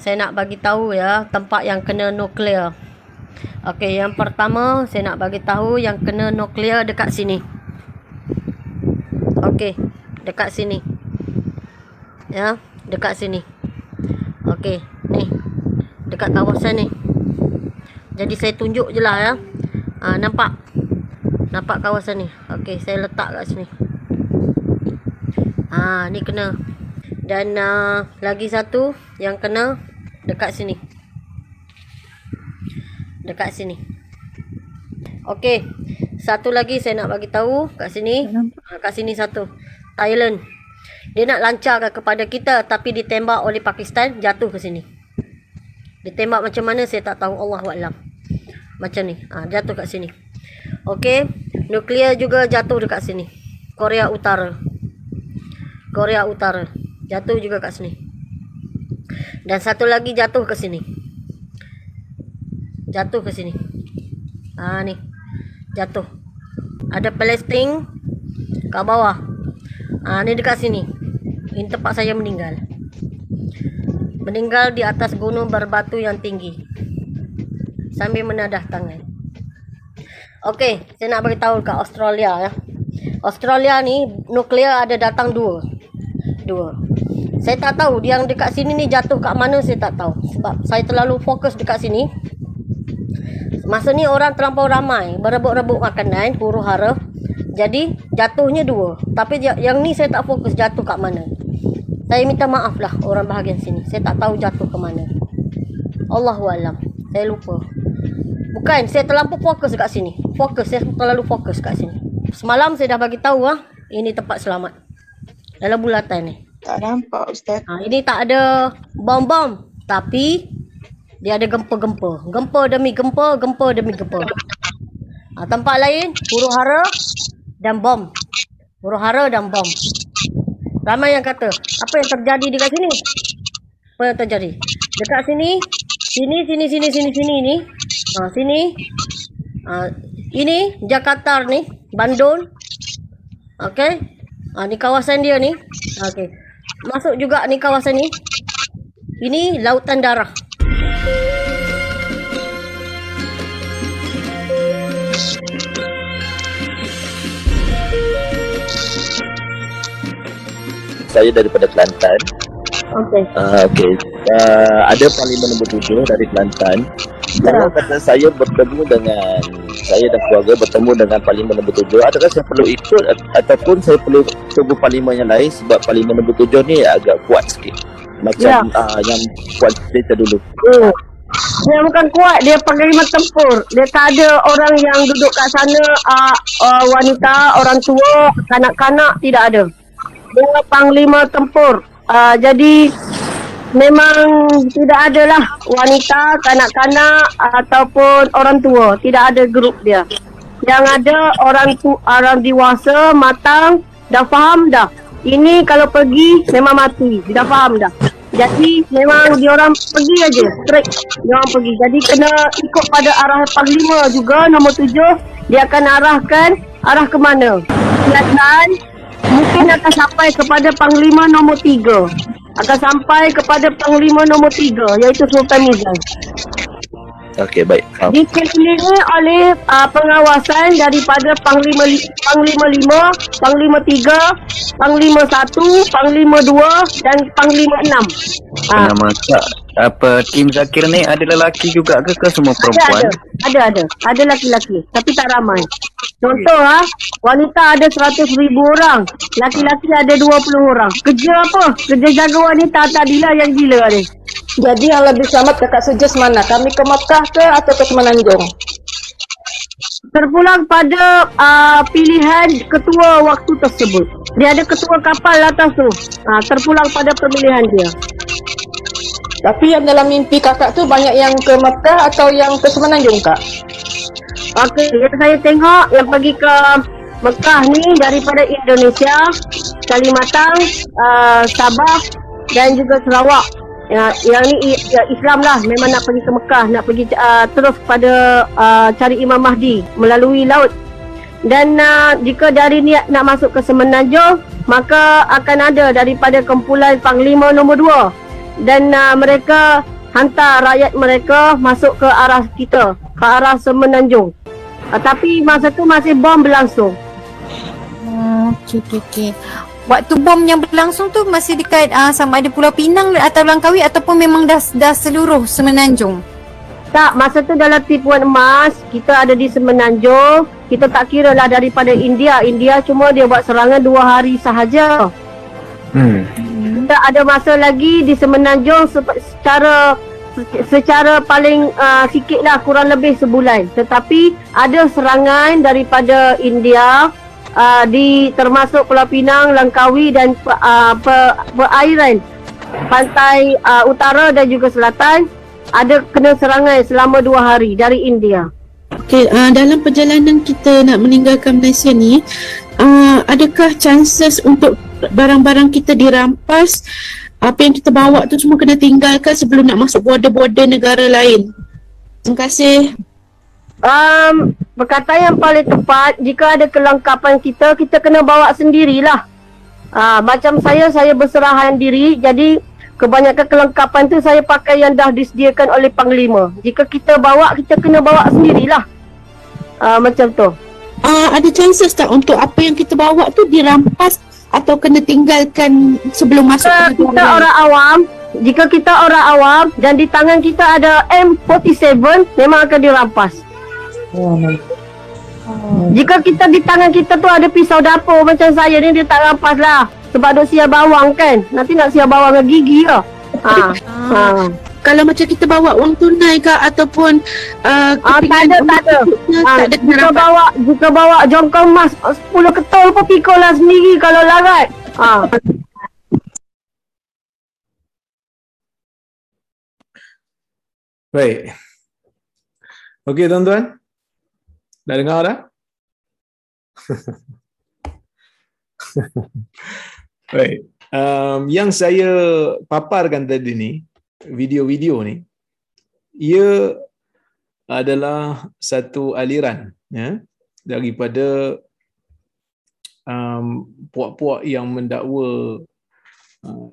saya nak bagi tahu ya tempat yang kena nuklear. Okey, yang pertama saya nak bagi tahu yang kena nuklear dekat sini. Okey, dekat sini. Ya, dekat sini. Okey, ni. Dekat kawasan ni. Jadi saya tunjuk je lah ya. Ha, nampak? Nampak kawasan ni. Okey, saya letak kat sini. Ha, ni kena. Dan uh, lagi satu yang kena dekat sini. Dekat sini. Okey. Satu lagi saya nak bagi tahu kat sini. Ha, kat sini satu. Thailand. Dia nak lancarkan kepada kita tapi ditembak oleh Pakistan jatuh ke sini. Ditembak macam mana saya tak tahu Allah Alam. Macam ni. Ha, jatuh kat sini. Okey. Nuklear juga jatuh dekat sini. Korea Utara. Korea Utara. Jatuh juga kat sini. Dan satu lagi jatuh ke sini. Jatuh ke sini. Ha ni. Jatuh. Ada Palestin kat bawah. Ha ni dekat sini. Ini tempat saya meninggal. Meninggal di atas gunung berbatu yang tinggi. Sambil menadah tangan. Okey, saya nak beritahu kat Australia ya. Australia ni nuklear ada datang dua. Dua. Saya tak tahu dia yang dekat sini ni jatuh kat mana saya tak tahu. Sebab saya terlalu fokus dekat sini. Masa ni orang terlampau ramai berebut-rebut makanan, huru hara. Jadi jatuhnya dua. Tapi dia- yang ni saya tak fokus jatuh kat mana. Saya minta maaf lah orang bahagian sini. Saya tak tahu jatuh ke mana. Allahualam. Saya lupa. Bukan, saya terlampau fokus kat sini. Fokus, saya terlalu fokus kat sini. Semalam saya dah bagi tahu ah, ini tempat selamat. Dalam bulatan ni. Tak nampak Ustaz. Ha, ini tak ada bom-bom. Tapi dia ada gempa-gempa. Gempa demi gempa, gempa demi gempa. Ha, tempat lain, huru hara dan bom. Huru hara dan bom. Ramai yang kata, apa yang terjadi dekat sini? Apa yang terjadi? Dekat sini, sini, sini, sini, sini, sini ni. Ha, sini. Ha, ini Jakarta ni, Bandung. Okey. Ha, ni kawasan dia ni. Okey. Masuk juga ni kawasan ni. Ini lautan darah. Saya daripada Kelantan. Okey. Uh, okay. Uh, ada Parlimen nombor tujuh dari Kelantan. Kalau kata saya bertemu dengan saya dan keluarga bertemu dengan Parlimen nombor tujuh, adakah saya perlu ikut at- ataupun saya perlu tunggu Parlimen yang lain sebab Parlimen nombor tujuh ni agak kuat sikit. Macam Ya. uh, yang kuat cerita dulu. Oh. Dia bukan kuat, dia panglima tempur. Dia tak ada orang yang duduk kat sana uh, uh, wanita, orang tua, kanak-kanak tidak ada. Dia panglima tempur. Uh, jadi memang tidak adalah wanita, kanak-kanak ataupun orang tua. Tidak ada grup dia. Yang ada orang tu orang dewasa, matang, dah faham dah. Ini kalau pergi memang mati. Dah faham dah. Jadi memang diorang pergi aja, straight diorang pergi. Jadi kena ikut pada arah panglima juga nombor tujuh. Dia akan arahkan arah ke mana. Kelihatan mungkin akan sampai kepada panglima nombor tiga. Akan sampai kepada panglima nombor tiga iaitu Sultan Nizam. Okey, baik. Faham. Dikelilingi oleh uh, pengawasan daripada Panglima li- Panglima 5, Panglima 3, Panglima 1, Panglima 2 dan Panglima 6. Ah, Nama Kak, apa tim Zakir ni ada lelaki juga ke ke semua ada perempuan? ada. Ada ada. Ada laki-laki tapi tak ramai. Contoh ha, wanita ada 100 ribu orang, laki-laki ada 20 orang. Kerja apa? Kerja jaga wanita tadilah yang gila ni. Jadi yang lebih selamat kakak suggest mana? Kami ke Mekah ke atau ke Semenanjung? Terpulang pada uh, pilihan ketua waktu tersebut. Dia ada ketua kapal atas tu. Uh, terpulang pada pemilihan dia. Tapi yang dalam mimpi kakak tu banyak yang ke Mekah atau yang ke Semenanjung kak? Okey, yang saya tengok yang pergi ke Mekah ni daripada Indonesia, Kalimantan, uh, Sabah dan juga Sarawak. Ya, yang ni ya, Islam lah memang nak pergi ke Mekah, nak pergi uh, terus pada uh, cari Imam Mahdi melalui laut. Dan uh, jika dari niat nak masuk ke Semenanjung, maka akan ada daripada kumpulan Panglima nombor 2 dan uh, mereka hantar rakyat mereka masuk ke arah kita, ke arah Semenanjung. Uh, tapi masa tu masih bom berlangsung. Hmm, okey okey okey. Waktu bom yang berlangsung tu masih dekat uh, sama ada Pulau Pinang atau Langkawi ataupun memang dah dah seluruh Semenanjung. Tak, masa tu dalam tipuan emas, kita ada di Semenanjung. Kita tak kira lah daripada India. India cuma dia buat serangan dua hari sahaja. Hmm. Kita ada masa lagi di Semenanjung se- secara secara paling uh, sikit lah kurang lebih sebulan. Tetapi ada serangan daripada India uh, di termasuk Pulau Pinang, Langkawi dan uh, pe- perairan pantai uh, utara dan juga selatan ada kena serangan selama dua hari dari India. Okey, uh, dalam perjalanan kita nak meninggalkan Malaysia ni, uh, adakah chances untuk barang-barang kita dirampas? Apa yang kita bawa tu semua kena tinggalkan sebelum nak masuk border-border negara lain. Terima kasih. Um, perkataan yang paling tepat jika ada kelengkapan kita kita kena bawa sendirilah. Ah macam saya saya berserahan diri jadi kebanyakan kelengkapan tu saya pakai yang dah disediakan oleh panglima. Jika kita bawa kita kena bawa sendirilah. Ah macam tu. Uh, ada chances tak untuk apa yang kita bawa tu dirampas atau kena tinggalkan sebelum masuk Jika ke kita orang awam, jika kita orang awam dan di tangan kita ada M47 memang akan dirampas. Jika kita di tangan kita tu ada pisau dapur macam saya ni dia tak rampas lah. Sebab duk siap bawang kan. Nanti nak siap bawang dengan gigi lah. Ha. ha. Kalau macam kita bawa wang tunai ke ataupun uh, Ah, tak ada, tak ada. Ha, ha. tak ada Jika bawa jika bawa jongkong emas 10 ketol pun pikul lah sendiri kalau larat. Ha. Baik. Okey tuan-tuan. Dah dengar dah? Baik. Um, yang saya paparkan tadi ni, video-video ni, ia adalah satu aliran ya, daripada um, puak-puak yang mendakwa uh,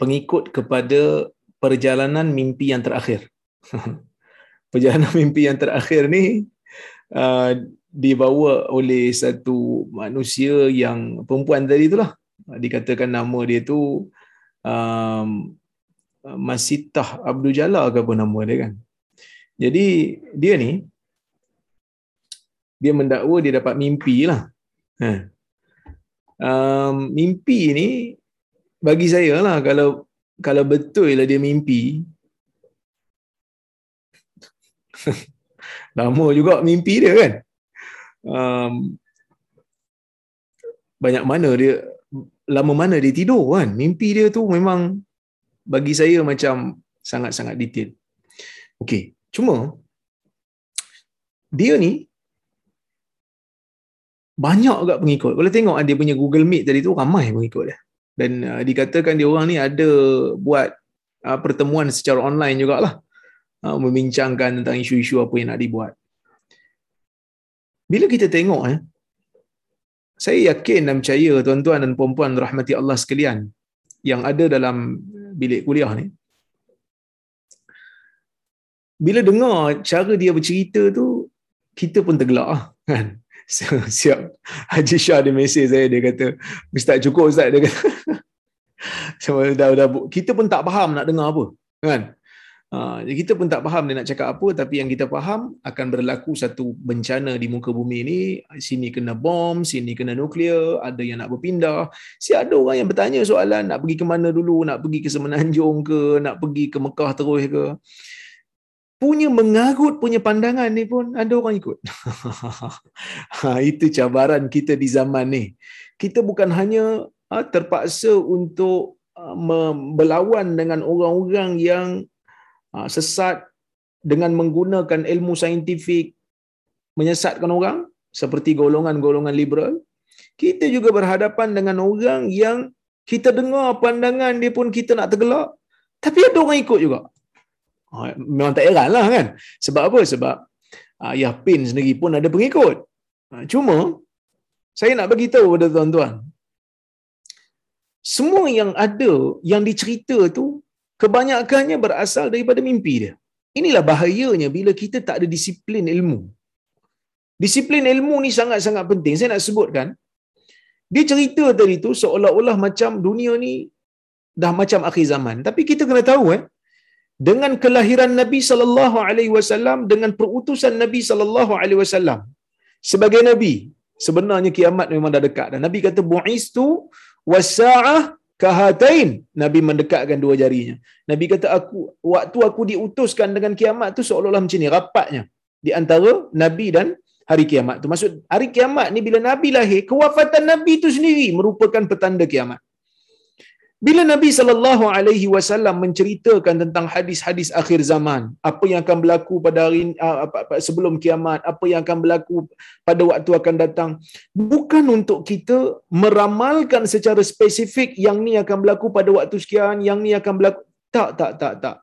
pengikut kepada perjalanan mimpi yang terakhir. perjalanan mimpi yang terakhir ni uh, dibawa oleh satu manusia yang perempuan tadi itulah dikatakan nama dia tu um, Masitah Abdul Jalal ke apa nama dia kan. Jadi dia ni dia mendakwa dia dapat mimpi lah. Ha. um, mimpi ni bagi saya lah kalau kalau betul lah dia mimpi. Lama juga mimpi dia kan. Um, banyak mana dia lama mana dia tidur kan. Mimpi dia tu memang bagi saya macam sangat-sangat detail. Okey cuma dia ni banyak agak pengikut. Kalau tengok dia punya Google Meet tadi tu ramai pengikut dia. Dan uh, dikatakan dia orang ni ada buat uh, pertemuan secara online jugalah. Uh, membincangkan tentang isu-isu apa yang nak dibuat. Bila kita tengok eh saya yakin dan percaya tuan-tuan dan puan-puan rahmati Allah sekalian yang ada dalam bilik kuliah ni. Bila dengar cara dia bercerita tu kita pun tergelak lah, kan? Siap. Haji Shah dia mesej saya dia kata Ustaz cukup Ustaz. Dia kata Sama dah, dah, kita pun tak faham nak dengar apa kan Uh, kita pun tak faham dia nak cakap apa tapi yang kita faham akan berlaku satu bencana di muka bumi ni. Sini kena bom sini kena nuklear ada yang nak berpindah. Si ada orang yang bertanya soalan nak pergi ke mana dulu? Nak pergi ke Semenanjung ke? Nak pergi ke Mekah terus ke? Punya mengarut punya pandangan ni pun ada orang ikut. Ha, itu cabaran kita di zaman ni. Kita bukan hanya ha, terpaksa untuk uh, berlawan dengan orang-orang yang Ha, sesat dengan menggunakan ilmu saintifik menyesatkan orang seperti golongan-golongan liberal kita juga berhadapan dengan orang yang kita dengar pandangan dia pun kita nak tergelak tapi ada orang ikut juga. Ha, memang tak heran lah kan? Sebab apa? Sebab Ayah Pin sendiri pun ada pengikut. Cuma saya nak bagi tahu kepada tuan-tuan semua yang ada yang dicerita tu kebanyakannya berasal daripada mimpi dia. Inilah bahayanya bila kita tak ada disiplin ilmu. Disiplin ilmu ni sangat-sangat penting. Saya nak sebutkan, dia cerita tadi tu seolah-olah macam dunia ni dah macam akhir zaman. Tapi kita kena tahu eh, dengan kelahiran Nabi sallallahu alaihi wasallam dengan perutusan Nabi sallallahu alaihi wasallam sebagai nabi, sebenarnya kiamat memang dah dekat dah. Nabi kata bu'istu wasaah kahatain. Nabi mendekatkan dua jarinya. Nabi kata aku waktu aku diutuskan dengan kiamat tu seolah-olah macam ni rapatnya di antara nabi dan hari kiamat tu. Maksud hari kiamat ni bila nabi lahir, kewafatan nabi tu sendiri merupakan petanda kiamat. Bila Nabi sallallahu alaihi wasallam menceritakan tentang hadis-hadis akhir zaman, apa yang akan berlaku pada hari uh, sebelum kiamat, apa yang akan berlaku pada waktu akan datang, bukan untuk kita meramalkan secara spesifik yang ni akan berlaku pada waktu sekian, yang ni akan berlaku. Tak, tak, tak, tak.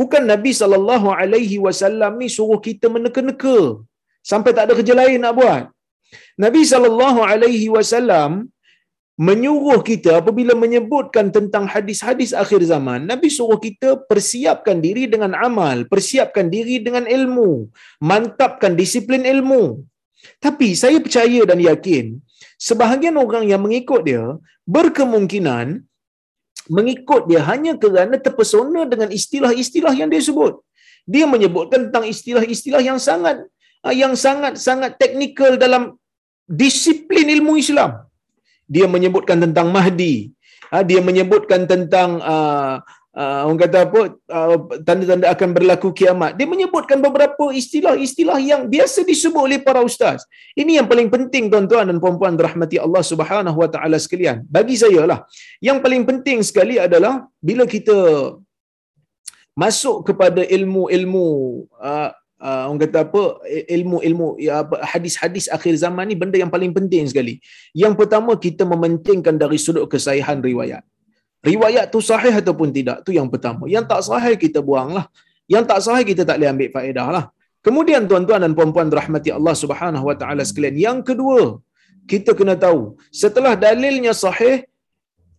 Bukan Nabi sallallahu alaihi wasallam ni suruh kita meneka-neka sampai tak ada kerja lain nak buat. Nabi sallallahu alaihi wasallam menyuruh kita apabila menyebutkan tentang hadis-hadis akhir zaman, Nabi suruh kita persiapkan diri dengan amal, persiapkan diri dengan ilmu, mantapkan disiplin ilmu. Tapi saya percaya dan yakin, sebahagian orang yang mengikut dia berkemungkinan mengikut dia hanya kerana terpesona dengan istilah-istilah yang dia sebut. Dia menyebutkan tentang istilah-istilah yang sangat yang sangat-sangat teknikal dalam disiplin ilmu Islam dia menyebutkan tentang Mahdi. Ha, dia menyebutkan tentang uh, uh, orang kata apa uh, tanda-tanda akan berlaku kiamat. Dia menyebutkan beberapa istilah-istilah yang biasa disebut oleh para ustaz. Ini yang paling penting tuan-tuan dan puan-puan rahmati Allah Subhanahu wa taala sekalian. Bagi saya lah yang paling penting sekali adalah bila kita masuk kepada ilmu-ilmu uh, uh, orang kata apa ilmu-ilmu ya, hadis-hadis akhir zaman ni benda yang paling penting sekali. Yang pertama kita mementingkan dari sudut kesahihan riwayat. Riwayat tu sahih ataupun tidak tu yang pertama. Yang tak sahih kita buanglah. Yang tak sahih kita tak boleh ambil faedah lah. Kemudian tuan-tuan dan puan-puan rahmati Allah Subhanahu wa taala sekalian, yang kedua, kita kena tahu setelah dalilnya sahih,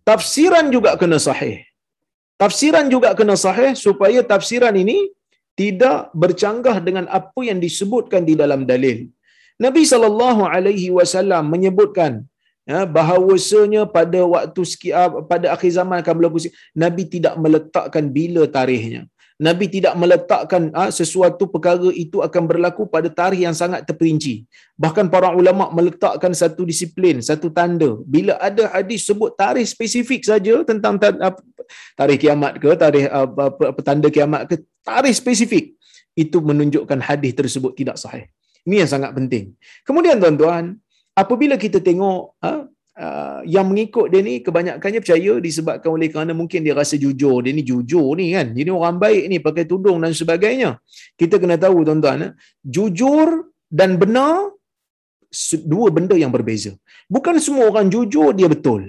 tafsiran juga kena sahih. Tafsiran juga kena sahih supaya tafsiran ini tidak bercanggah dengan apa yang disebutkan di dalam dalil. Nabi sallallahu alaihi wasallam menyebutkan ya bahawasanya pada waktu pada akhir zaman akan berlaku Nabi tidak meletakkan bila tarikhnya. Nabi tidak meletakkan ha, sesuatu perkara itu akan berlaku pada tarikh yang sangat terperinci. Bahkan para ulama meletakkan satu disiplin, satu tanda. Bila ada hadis sebut tarikh spesifik saja tentang tarikh kiamat ke, tarikh petanda kiamat ke, tarikh spesifik, itu menunjukkan hadis tersebut tidak sahih. Ini yang sangat penting. Kemudian tuan-tuan, apabila kita tengok ha, uh, yang mengikut dia ni kebanyakannya percaya disebabkan oleh kerana mungkin dia rasa jujur dia ni jujur ni kan jadi orang baik ni pakai tudung dan sebagainya kita kena tahu tuan-tuan eh? jujur dan benar dua benda yang berbeza bukan semua orang jujur dia betul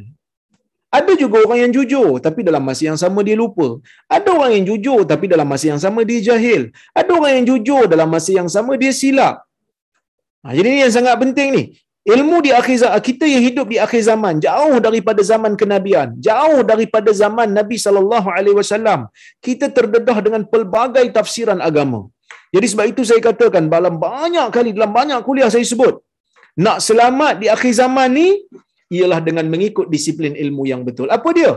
ada juga orang yang jujur tapi dalam masa yang sama dia lupa. Ada orang yang jujur tapi dalam masa yang sama dia jahil. Ada orang yang jujur dalam masa yang sama dia silap. Ha, jadi ini yang sangat penting ni ilmu di akhir zaman kita yang hidup di akhir zaman jauh daripada zaman kenabian jauh daripada zaman Nabi sallallahu alaihi wasallam kita terdedah dengan pelbagai tafsiran agama. Jadi sebab itu saya katakan dalam banyak kali dalam banyak kuliah saya sebut nak selamat di akhir zaman ni ialah dengan mengikut disiplin ilmu yang betul. Apa dia?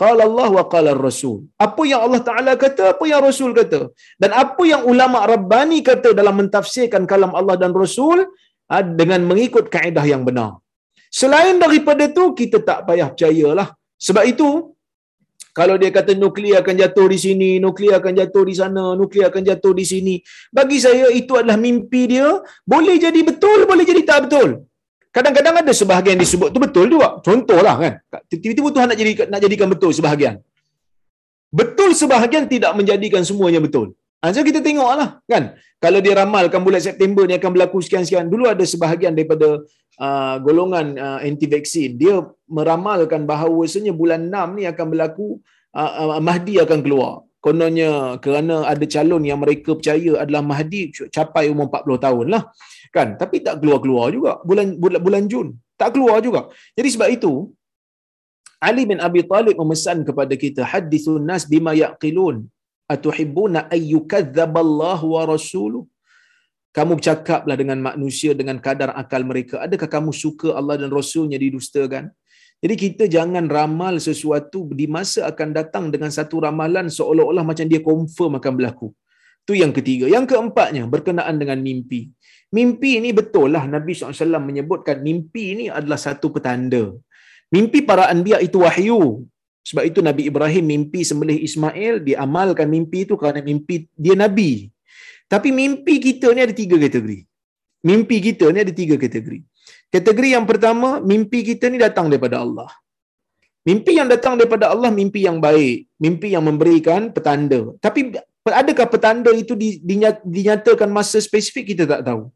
Qala Allah wa qala Rasul. Apa yang Allah Taala kata apa yang Rasul kata. Dan apa yang ulama rabbani kata dalam mentafsirkan kalam Allah dan Rasul ha, dengan mengikut kaedah yang benar. Selain daripada tu kita tak payah percayalah. Sebab itu kalau dia kata nuklear akan jatuh di sini, nuklear akan jatuh di sana, nuklear akan jatuh di sini, bagi saya itu adalah mimpi dia, boleh jadi betul, boleh jadi tak betul. Kadang-kadang ada sebahagian disebut tu betul juga. Contohlah kan. Tiba-tiba Tuhan nak jadi nak jadikan betul sebahagian. Betul sebahagian tidak menjadikan semuanya betul. Ha, so kita tengoklah kan. Kalau dia ramalkan bulan September ni akan berlaku sekian-sekian. Dulu ada sebahagian daripada uh, golongan uh, anti vaksin. Dia meramalkan bahawasanya bulan 6 ni akan berlaku uh, uh, Mahdi akan keluar. Kononnya kerana ada calon yang mereka percaya adalah Mahdi capai umur 40 tahun lah. Kan? Tapi tak keluar-keluar juga bulan, bulan, bulan Jun. Tak keluar juga. Jadi sebab itu Ali bin Abi Talib memesan kepada kita hadithun nas bima yaqilun atuhibbuna ayyukadzdzaballahu wa rasuluh? Kamu bercakaplah dengan manusia dengan kadar akal mereka. Adakah kamu suka Allah dan rasulnya didustakan? Jadi kita jangan ramal sesuatu di masa akan datang dengan satu ramalan seolah-olah macam dia confirm akan berlaku. Itu yang ketiga. Yang keempatnya berkenaan dengan mimpi. Mimpi ini betul lah Nabi SAW menyebutkan mimpi ini adalah satu petanda. Mimpi para anbiya itu wahyu. Sebab itu Nabi Ibrahim mimpi sembelih Ismail, dia amalkan mimpi itu kerana mimpi dia Nabi. Tapi mimpi kita ni ada tiga kategori. Mimpi kita ni ada tiga kategori. Kategori yang pertama, mimpi kita ni datang daripada Allah. Mimpi yang datang daripada Allah, mimpi yang baik. Mimpi yang memberikan petanda. Tapi adakah petanda itu dinyatakan masa spesifik, kita tak tahu.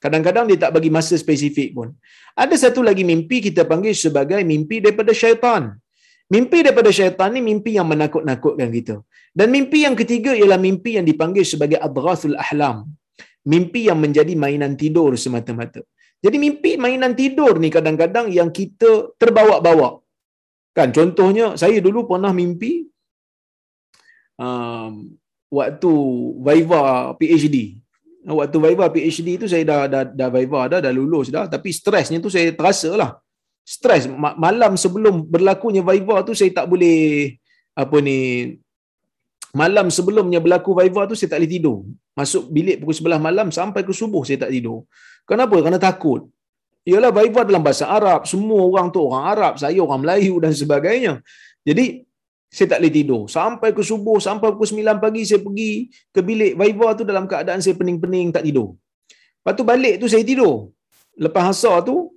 Kadang-kadang dia tak bagi masa spesifik pun. Ada satu lagi mimpi kita panggil sebagai mimpi daripada syaitan. Mimpi daripada syaitan ni mimpi yang menakut-nakutkan kita. Dan mimpi yang ketiga ialah mimpi yang dipanggil sebagai adghasul ahlam. Mimpi yang menjadi mainan tidur semata-mata. Jadi mimpi mainan tidur ni kadang-kadang yang kita terbawa-bawa. Kan contohnya saya dulu pernah mimpi um, waktu Viva PhD waktu Viva PhD tu saya dah dah dah Viva dah dah lulus dah tapi stresnya tu saya terasa lah stres malam sebelum berlakunya Viva tu saya tak boleh apa ni malam sebelumnya berlaku Viva tu saya tak boleh tidur masuk bilik pukul 11 malam sampai ke subuh saya tak tidur kenapa kerana takut Yalah Viva dalam bahasa Arab semua orang tu orang Arab saya orang Melayu dan sebagainya jadi saya tak boleh tidur. Sampai ke subuh, sampai pukul 9 pagi saya pergi ke bilik Viva tu dalam keadaan saya pening-pening tak tidur. Lepas tu balik tu saya tidur. Lepas asar tu,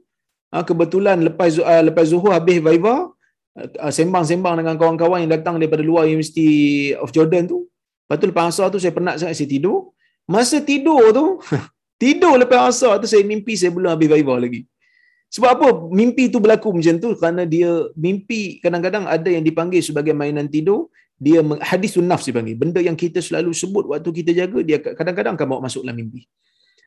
ah, kebetulan lepas ah, lepas zuhur habis Viva, ah, sembang-sembang dengan kawan-kawan yang datang daripada luar University of Jordan tu. Lepas tu lepas asar tu saya penat sangat saya tidur. Masa tidur tu, tidur lepas asar tu saya mimpi saya belum habis Viva lagi. Sebab apa mimpi tu berlaku macam tu? Kerana dia mimpi kadang-kadang ada yang dipanggil sebagai mainan tidur. Dia hadis sunnaf dipanggil. Benda yang kita selalu sebut waktu kita jaga, dia kadang-kadang akan bawa masuk dalam mimpi.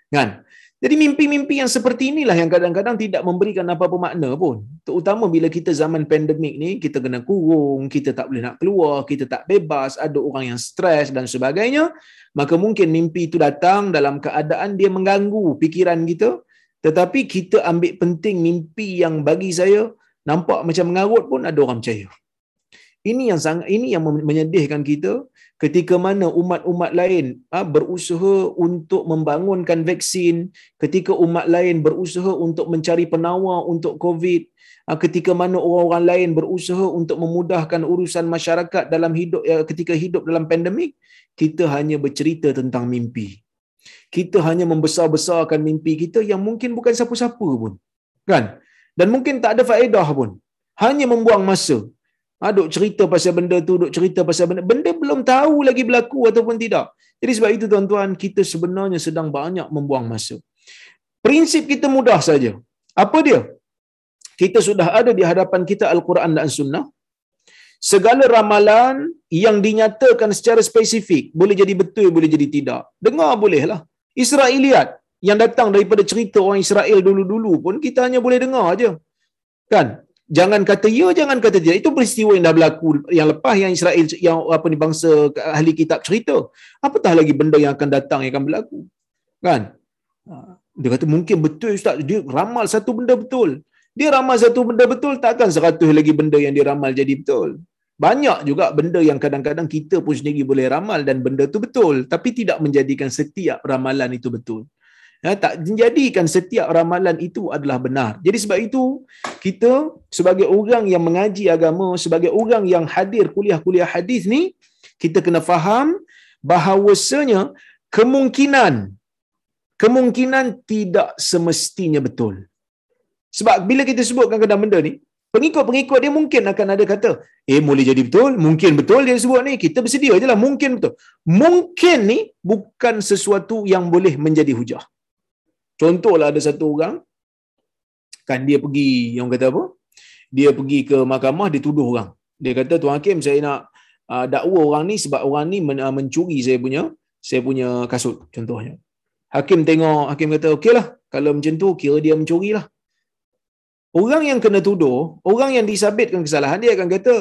Kan? Jadi mimpi-mimpi yang seperti inilah yang kadang-kadang tidak memberikan apa-apa makna pun. Terutama bila kita zaman pandemik ni, kita kena kurung, kita tak boleh nak keluar, kita tak bebas, ada orang yang stres dan sebagainya. Maka mungkin mimpi itu datang dalam keadaan dia mengganggu fikiran kita tetapi kita ambil penting mimpi yang bagi saya nampak macam mengarut pun ada orang percaya. Ini yang sangat ini yang menyedihkan kita ketika mana umat-umat lain ha, berusaha untuk membangunkan vaksin, ketika umat lain berusaha untuk mencari penawar untuk COVID, ha, ketika mana orang-orang lain berusaha untuk memudahkan urusan masyarakat dalam hidup ya, ketika hidup dalam pandemik, kita hanya bercerita tentang mimpi kita hanya membesar-besarkan mimpi kita yang mungkin bukan siapa-siapa pun. Kan? Dan mungkin tak ada faedah pun. Hanya membuang masa. Ha, duk cerita pasal benda tu, duk cerita pasal benda. Benda belum tahu lagi berlaku ataupun tidak. Jadi sebab itu tuan-tuan, kita sebenarnya sedang banyak membuang masa. Prinsip kita mudah saja. Apa dia? Kita sudah ada di hadapan kita Al-Quran dan Sunnah segala ramalan yang dinyatakan secara spesifik boleh jadi betul boleh jadi tidak dengar bolehlah Israeliat yang datang daripada cerita orang Israel dulu-dulu pun kita hanya boleh dengar aja kan jangan kata ya jangan kata tidak itu peristiwa yang dah berlaku yang lepas yang Israel yang apa ni bangsa ahli kitab cerita apatah lagi benda yang akan datang yang akan berlaku kan dia kata mungkin betul ustaz dia ramal satu benda betul dia ramal satu benda betul, takkan seratus lagi benda yang dia ramal jadi betul. Banyak juga benda yang kadang-kadang kita pun sendiri boleh ramal dan benda tu betul. Tapi tidak menjadikan setiap ramalan itu betul. Ya, tak menjadikan setiap ramalan itu adalah benar. Jadi sebab itu, kita sebagai orang yang mengaji agama, sebagai orang yang hadir kuliah-kuliah hadis ni, kita kena faham bahawasanya kemungkinan kemungkinan tidak semestinya betul. Sebab bila kita sebutkan kadang benda ni, pengikut-pengikut dia mungkin akan ada kata, eh boleh jadi betul, mungkin betul dia sebut ni, kita bersedia je lah, mungkin betul. Mungkin ni bukan sesuatu yang boleh menjadi hujah. Contohlah ada satu orang, kan dia pergi, yang kata apa? Dia pergi ke mahkamah, dia tuduh orang. Dia kata, Tuan Hakim saya nak uh, dakwa orang ni sebab orang ni men- uh, mencuri saya punya saya punya kasut, contohnya. Hakim tengok, Hakim kata, okey lah, kalau macam tu, kira dia mencuri lah orang yang kena tuduh, orang yang disabitkan kesalahan dia akan kata,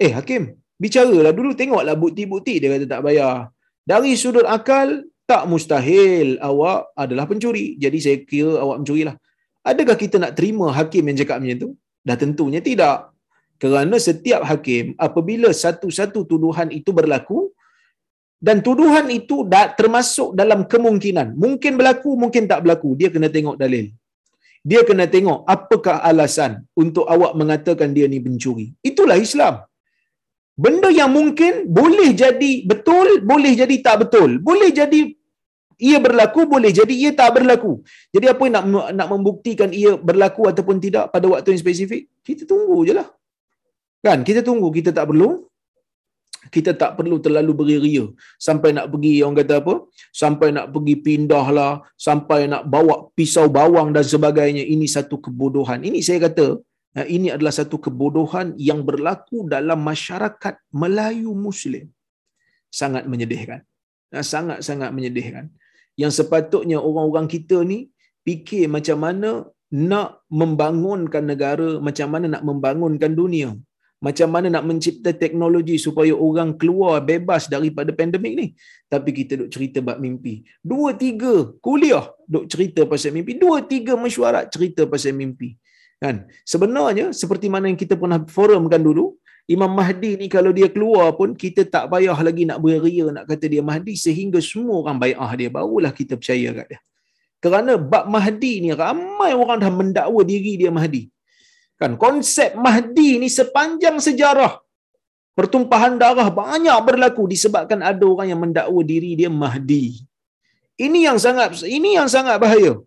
"Eh hakim, bicaralah dulu tengoklah bukti-bukti." Dia kata tak bayar. Dari sudut akal tak mustahil awak adalah pencuri. Jadi saya kira awak mencurilah. Adakah kita nak terima hakim yang cakap macam tu? Dah tentunya tidak. Kerana setiap hakim apabila satu-satu tuduhan itu berlaku dan tuduhan itu dah termasuk dalam kemungkinan. Mungkin berlaku, mungkin tak berlaku. Dia kena tengok dalil. Dia kena tengok apakah alasan untuk awak mengatakan dia ni pencuri. Itulah Islam. Benda yang mungkin boleh jadi betul, boleh jadi tak betul. Boleh jadi ia berlaku, boleh jadi ia tak berlaku. Jadi apa yang nak nak membuktikan ia berlaku ataupun tidak pada waktu yang spesifik? Kita tunggu je lah. Kan? Kita tunggu. Kita tak perlu kita tak perlu terlalu beria sampai nak pergi orang kata apa sampai nak pergi pindah lah sampai nak bawa pisau bawang dan sebagainya ini satu kebodohan ini saya kata eh, ini adalah satu kebodohan yang berlaku dalam masyarakat Melayu Muslim sangat menyedihkan sangat-sangat menyedihkan yang sepatutnya orang-orang kita ni fikir macam mana nak membangunkan negara macam mana nak membangunkan dunia macam mana nak mencipta teknologi supaya orang keluar bebas daripada pandemik ni. Tapi kita duk cerita bab mimpi. Dua tiga kuliah duk cerita pasal mimpi. Dua tiga mesyuarat cerita pasal mimpi. Kan? Sebenarnya seperti mana yang kita pernah forumkan dulu, Imam Mahdi ni kalau dia keluar pun kita tak payah lagi nak beria nak kata dia Mahdi sehingga semua orang bai'ah dia barulah kita percaya kat dia. Kerana bab Mahdi ni ramai orang dah mendakwa diri dia Mahdi. Kan konsep Mahdi ni sepanjang sejarah pertumpahan darah banyak berlaku disebabkan ada orang yang mendakwa diri dia Mahdi. Ini yang sangat ini yang sangat bahaya.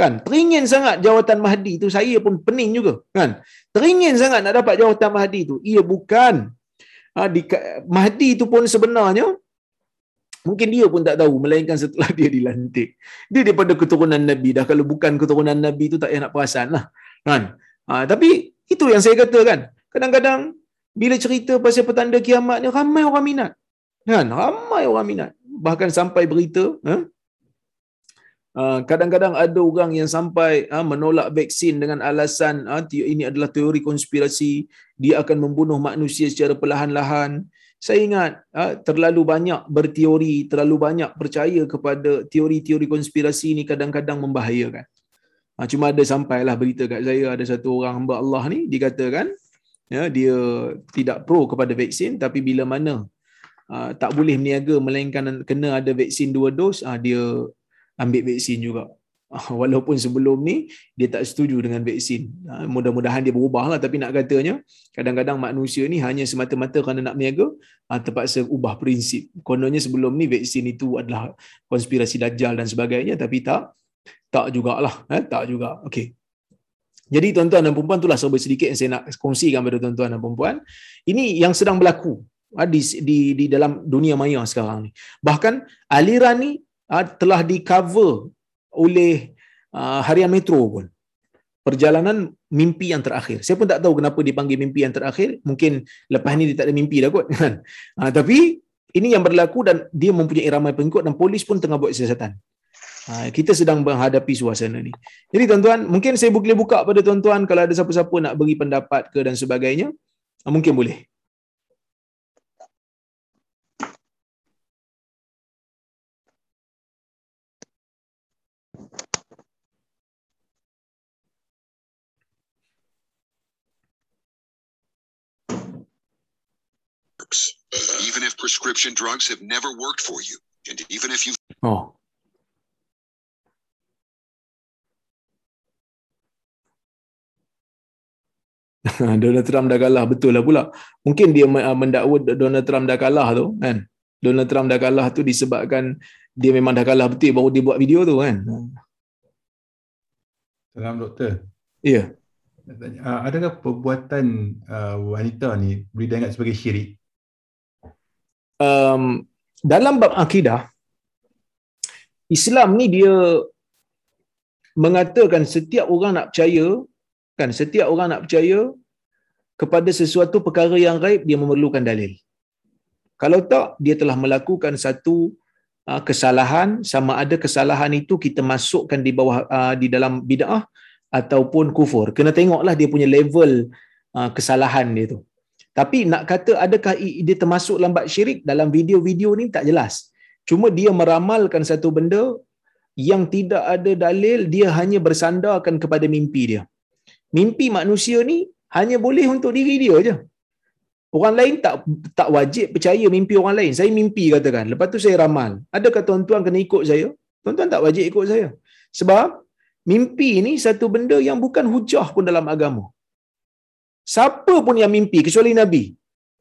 Kan? Teringin sangat jawatan Mahdi tu saya pun pening juga, kan? Teringin sangat nak dapat jawatan Mahdi tu. Ia bukan ha, di, Mahdi tu pun sebenarnya Mungkin dia pun tak tahu melainkan setelah dia dilantik. Dia daripada keturunan Nabi dah. Kalau bukan keturunan Nabi tu tak payah nak perasan lah. Kan? Ha, tapi itu yang saya kata kan. Kadang-kadang bila cerita pasal petanda kiamat ni ramai orang minat. Kan? Ramai orang minat. Bahkan sampai berita ha? Uh, kadang-kadang ada orang yang sampai uh, menolak vaksin dengan alasan uh, ini adalah teori konspirasi dia akan membunuh manusia secara perlahan-lahan. Saya ingat terlalu banyak berteori terlalu banyak percaya kepada teori-teori konspirasi ini kadang-kadang membahayakan. Ha, cuma ada sampailah berita kat saya ada satu orang hamba Allah ni dikatakan ya dia tidak pro kepada vaksin tapi bila mana uh, tak boleh meniaga melainkan kena ada vaksin dua dos uh, dia ambil vaksin juga. Walaupun sebelum ni dia tak setuju dengan vaksin. Uh, mudah-mudahan dia berubah lah tapi nak katanya kadang-kadang manusia ni hanya semata-mata kerana nak meniaga uh, terpaksa ubah prinsip. Kononnya sebelum ni vaksin itu adalah konspirasi dajjal dan sebagainya tapi tak tak jugalah eh tak juga okey jadi tuan-tuan dan puan itulah serba sedikit yang saya nak kongsikan kepada tuan-tuan dan puan ini yang sedang berlaku di, di di dalam dunia maya sekarang ni bahkan aliran ni telah di cover oleh uh, harian metro pun perjalanan mimpi yang terakhir. Saya pun tak tahu kenapa dipanggil mimpi yang terakhir. Mungkin lepas ni dia tak ada mimpi dah kot. Ha, tapi ini yang berlaku dan dia mempunyai ramai pengikut dan polis pun tengah buat siasatan. Ha, kita sedang menghadapi suasana ni. Jadi tuan-tuan, mungkin saya boleh buka pada tuan-tuan kalau ada siapa-siapa nak beri pendapat ke dan sebagainya, mungkin boleh. Even if prescription drugs have never worked for you, and even if you Oh, Donald Trump dah kalah betul lah pula. Mungkin dia uh, mendakwa Donald Trump dah kalah tu kan. Donald Trump dah kalah tu disebabkan dia memang dah kalah betul baru dia buat video tu kan. Salam doktor. Ya. Yeah. Adakah perbuatan uh, wanita ni boleh dianggap sebagai syirik? Um, dalam bab akidah Islam ni dia mengatakan setiap orang nak percaya Kan setiap orang nak percaya kepada sesuatu perkara yang gaib dia memerlukan dalil. Kalau tak dia telah melakukan satu uh, kesalahan sama ada kesalahan itu kita masukkan di bawah uh, di dalam bidah ataupun kufur. Kena tengoklah dia punya level uh, kesalahan dia tu. Tapi nak kata adakah dia termasuk dalam bab syirik dalam video-video ni tak jelas. Cuma dia meramalkan satu benda yang tidak ada dalil, dia hanya bersandarkan kepada mimpi dia. Mimpi manusia ni hanya boleh untuk diri dia je. Orang lain tak tak wajib percaya mimpi orang lain. Saya mimpi katakan. Lepas tu saya ramal. Adakah tuan-tuan kena ikut saya? Tuan-tuan tak wajib ikut saya. Sebab mimpi ni satu benda yang bukan hujah pun dalam agama. Siapa pun yang mimpi kecuali Nabi.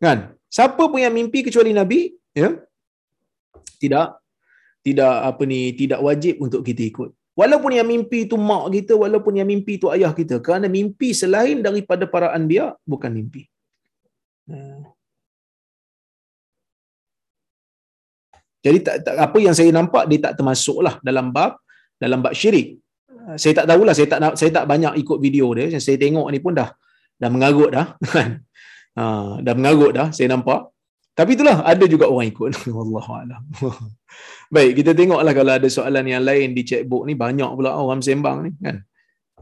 Kan? Siapa pun yang mimpi kecuali Nabi, ya? Tidak tidak apa ni tidak wajib untuk kita ikut. Walaupun yang mimpi itu mak kita, walaupun yang mimpi itu ayah kita. Kerana mimpi selain daripada para anbiya bukan mimpi. Hmm. Jadi tak, tak, apa yang saya nampak dia tak termasuklah dalam bab dalam bab syirik. Saya tak tahulah, saya tak saya tak banyak ikut video dia. Saya tengok ni pun dah dah mengarut dah kan. Ha, dah mengarut dah saya nampak. Tapi itulah ada juga orang ikut. Wallahu a'lam. Baik, kita tengoklah kalau ada soalan yang lain di checkbook ni banyak pula orang sembang ni kan.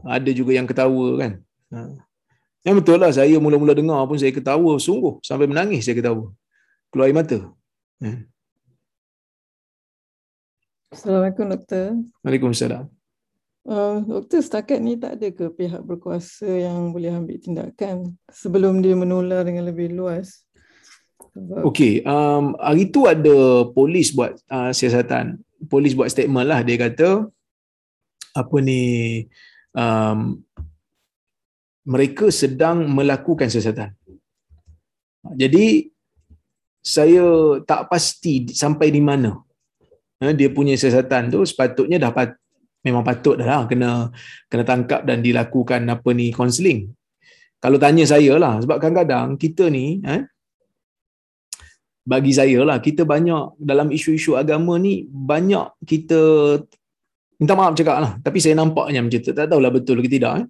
Ada juga yang ketawa kan. Ha. Yang betul lah saya mula-mula dengar pun saya ketawa sungguh sampai menangis saya ketawa. Keluar air mata. Ha. Assalamualaikum doktor. Waalaikumsalam. Uh, doktor setakat ni tak ada ke pihak berkuasa yang boleh ambil tindakan sebelum dia menular dengan lebih luas? Okey, um, hari tu ada polis buat uh, siasatan. Polis buat statement lah. Dia kata, apa ni, um, mereka sedang melakukan siasatan. Jadi, saya tak pasti sampai di mana Ha, dia punya siasatan tu sepatutnya dah memang patut dah lah kena kena tangkap dan dilakukan apa ni counselling. Kalau tanya saya lah sebab kadang-kadang kita ni eh, bagi saya lah kita banyak dalam isu-isu agama ni banyak kita minta maaf cakap lah tapi saya nampaknya macam tu tak tahulah betul ke tidak eh.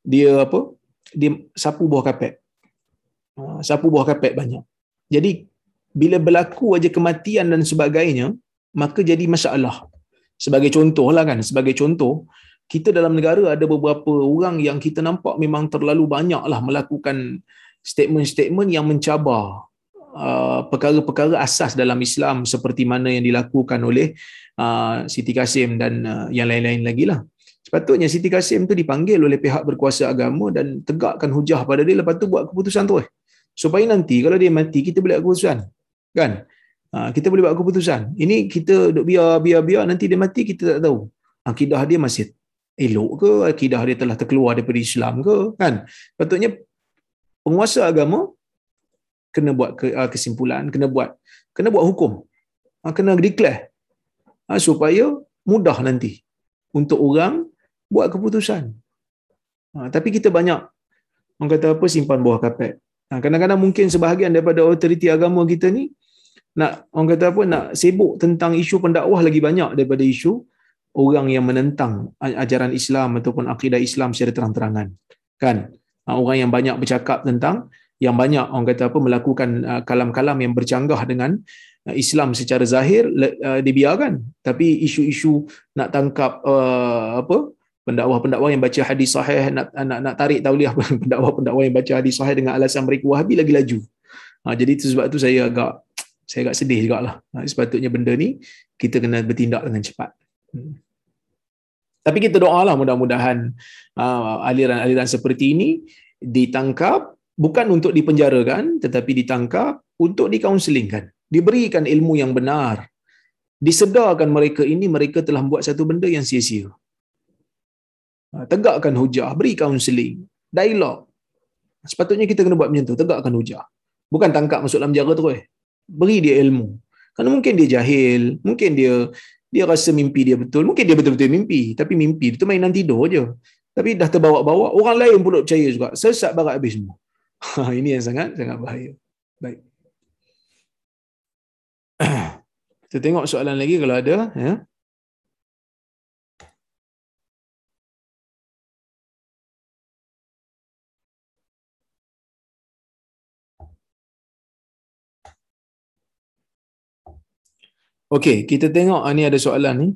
dia apa dia sapu buah kapet Ha, sapu buah kapet banyak jadi bila berlaku aja kematian dan sebagainya maka jadi masalah sebagai contoh lah kan sebagai contoh kita dalam negara ada beberapa orang yang kita nampak memang terlalu banyak lah melakukan statement-statement yang mencabar uh, perkara-perkara asas dalam Islam seperti mana yang dilakukan oleh uh, Siti Kasim dan uh, yang lain-lain lagi lah. Sepatutnya Siti Kasim tu dipanggil oleh pihak berkuasa agama dan tegakkan hujah pada dia lepas tu buat keputusan tu eh. Supaya nanti kalau dia mati kita boleh keputusan. Kan? Ha, kita boleh buat keputusan. Ini kita duk biar biar biar nanti dia mati kita tak tahu. Akidah dia masih elok ke? Akidah dia telah terkeluar daripada Islam ke? Kan? Patutnya penguasa agama kena buat uh, kesimpulan, kena buat kena buat hukum. Ha, kena declare. Ha, supaya mudah nanti untuk orang buat keputusan. Ha, tapi kita banyak orang kata apa simpan bawah kapet. Ha, kadang-kadang mungkin sebahagian daripada otoriti agama kita ni nak orang kata apa nak sibuk tentang isu pendakwah lagi banyak daripada isu orang yang menentang ajaran Islam ataupun akidah Islam secara terang-terangan. Kan? Ha, orang yang banyak bercakap tentang yang banyak orang kata apa melakukan kalam-kalam yang bercanggah dengan Islam secara zahir dibiarkan. Tapi isu-isu nak tangkap apa pendakwah-pendakwah yang baca hadis sahih nak nak nak tarik tauliah pendakwah-pendakwah yang baca hadis sahih dengan alasan mereka wahabi lagi laju. Ha, jadi itu sebab tu saya agak saya agak sedih jugalah. Ha, sepatutnya benda ni kita kena bertindak dengan cepat. Hmm. Tapi kita doalah mudah-mudahan uh, aliran-aliran seperti ini ditangkap bukan untuk dipenjarakan tetapi ditangkap untuk dikaunselingkan, diberikan ilmu yang benar. Disedarkan mereka ini mereka telah buat satu benda yang sia-sia. Ha, tegakkan hujah, beri kaunseling, dialog. Sepatutnya kita kena buat macam tu, tegakkan hujah. Bukan tangkap masuk dalam penjara terus. Beri dia ilmu. Kerana mungkin dia jahil, mungkin dia dia rasa mimpi dia betul. Mungkin dia betul-betul mimpi, tapi mimpi dia tu mainan tidur je. Tapi dah terbawa-bawa, orang lain pun percaya juga. Sesat barat habis semua. Ini yang sangat sangat bahaya. Baik. Kita tengok soalan lagi kalau ada. Ya. Okey, kita tengok ah, ni ada soalan ni.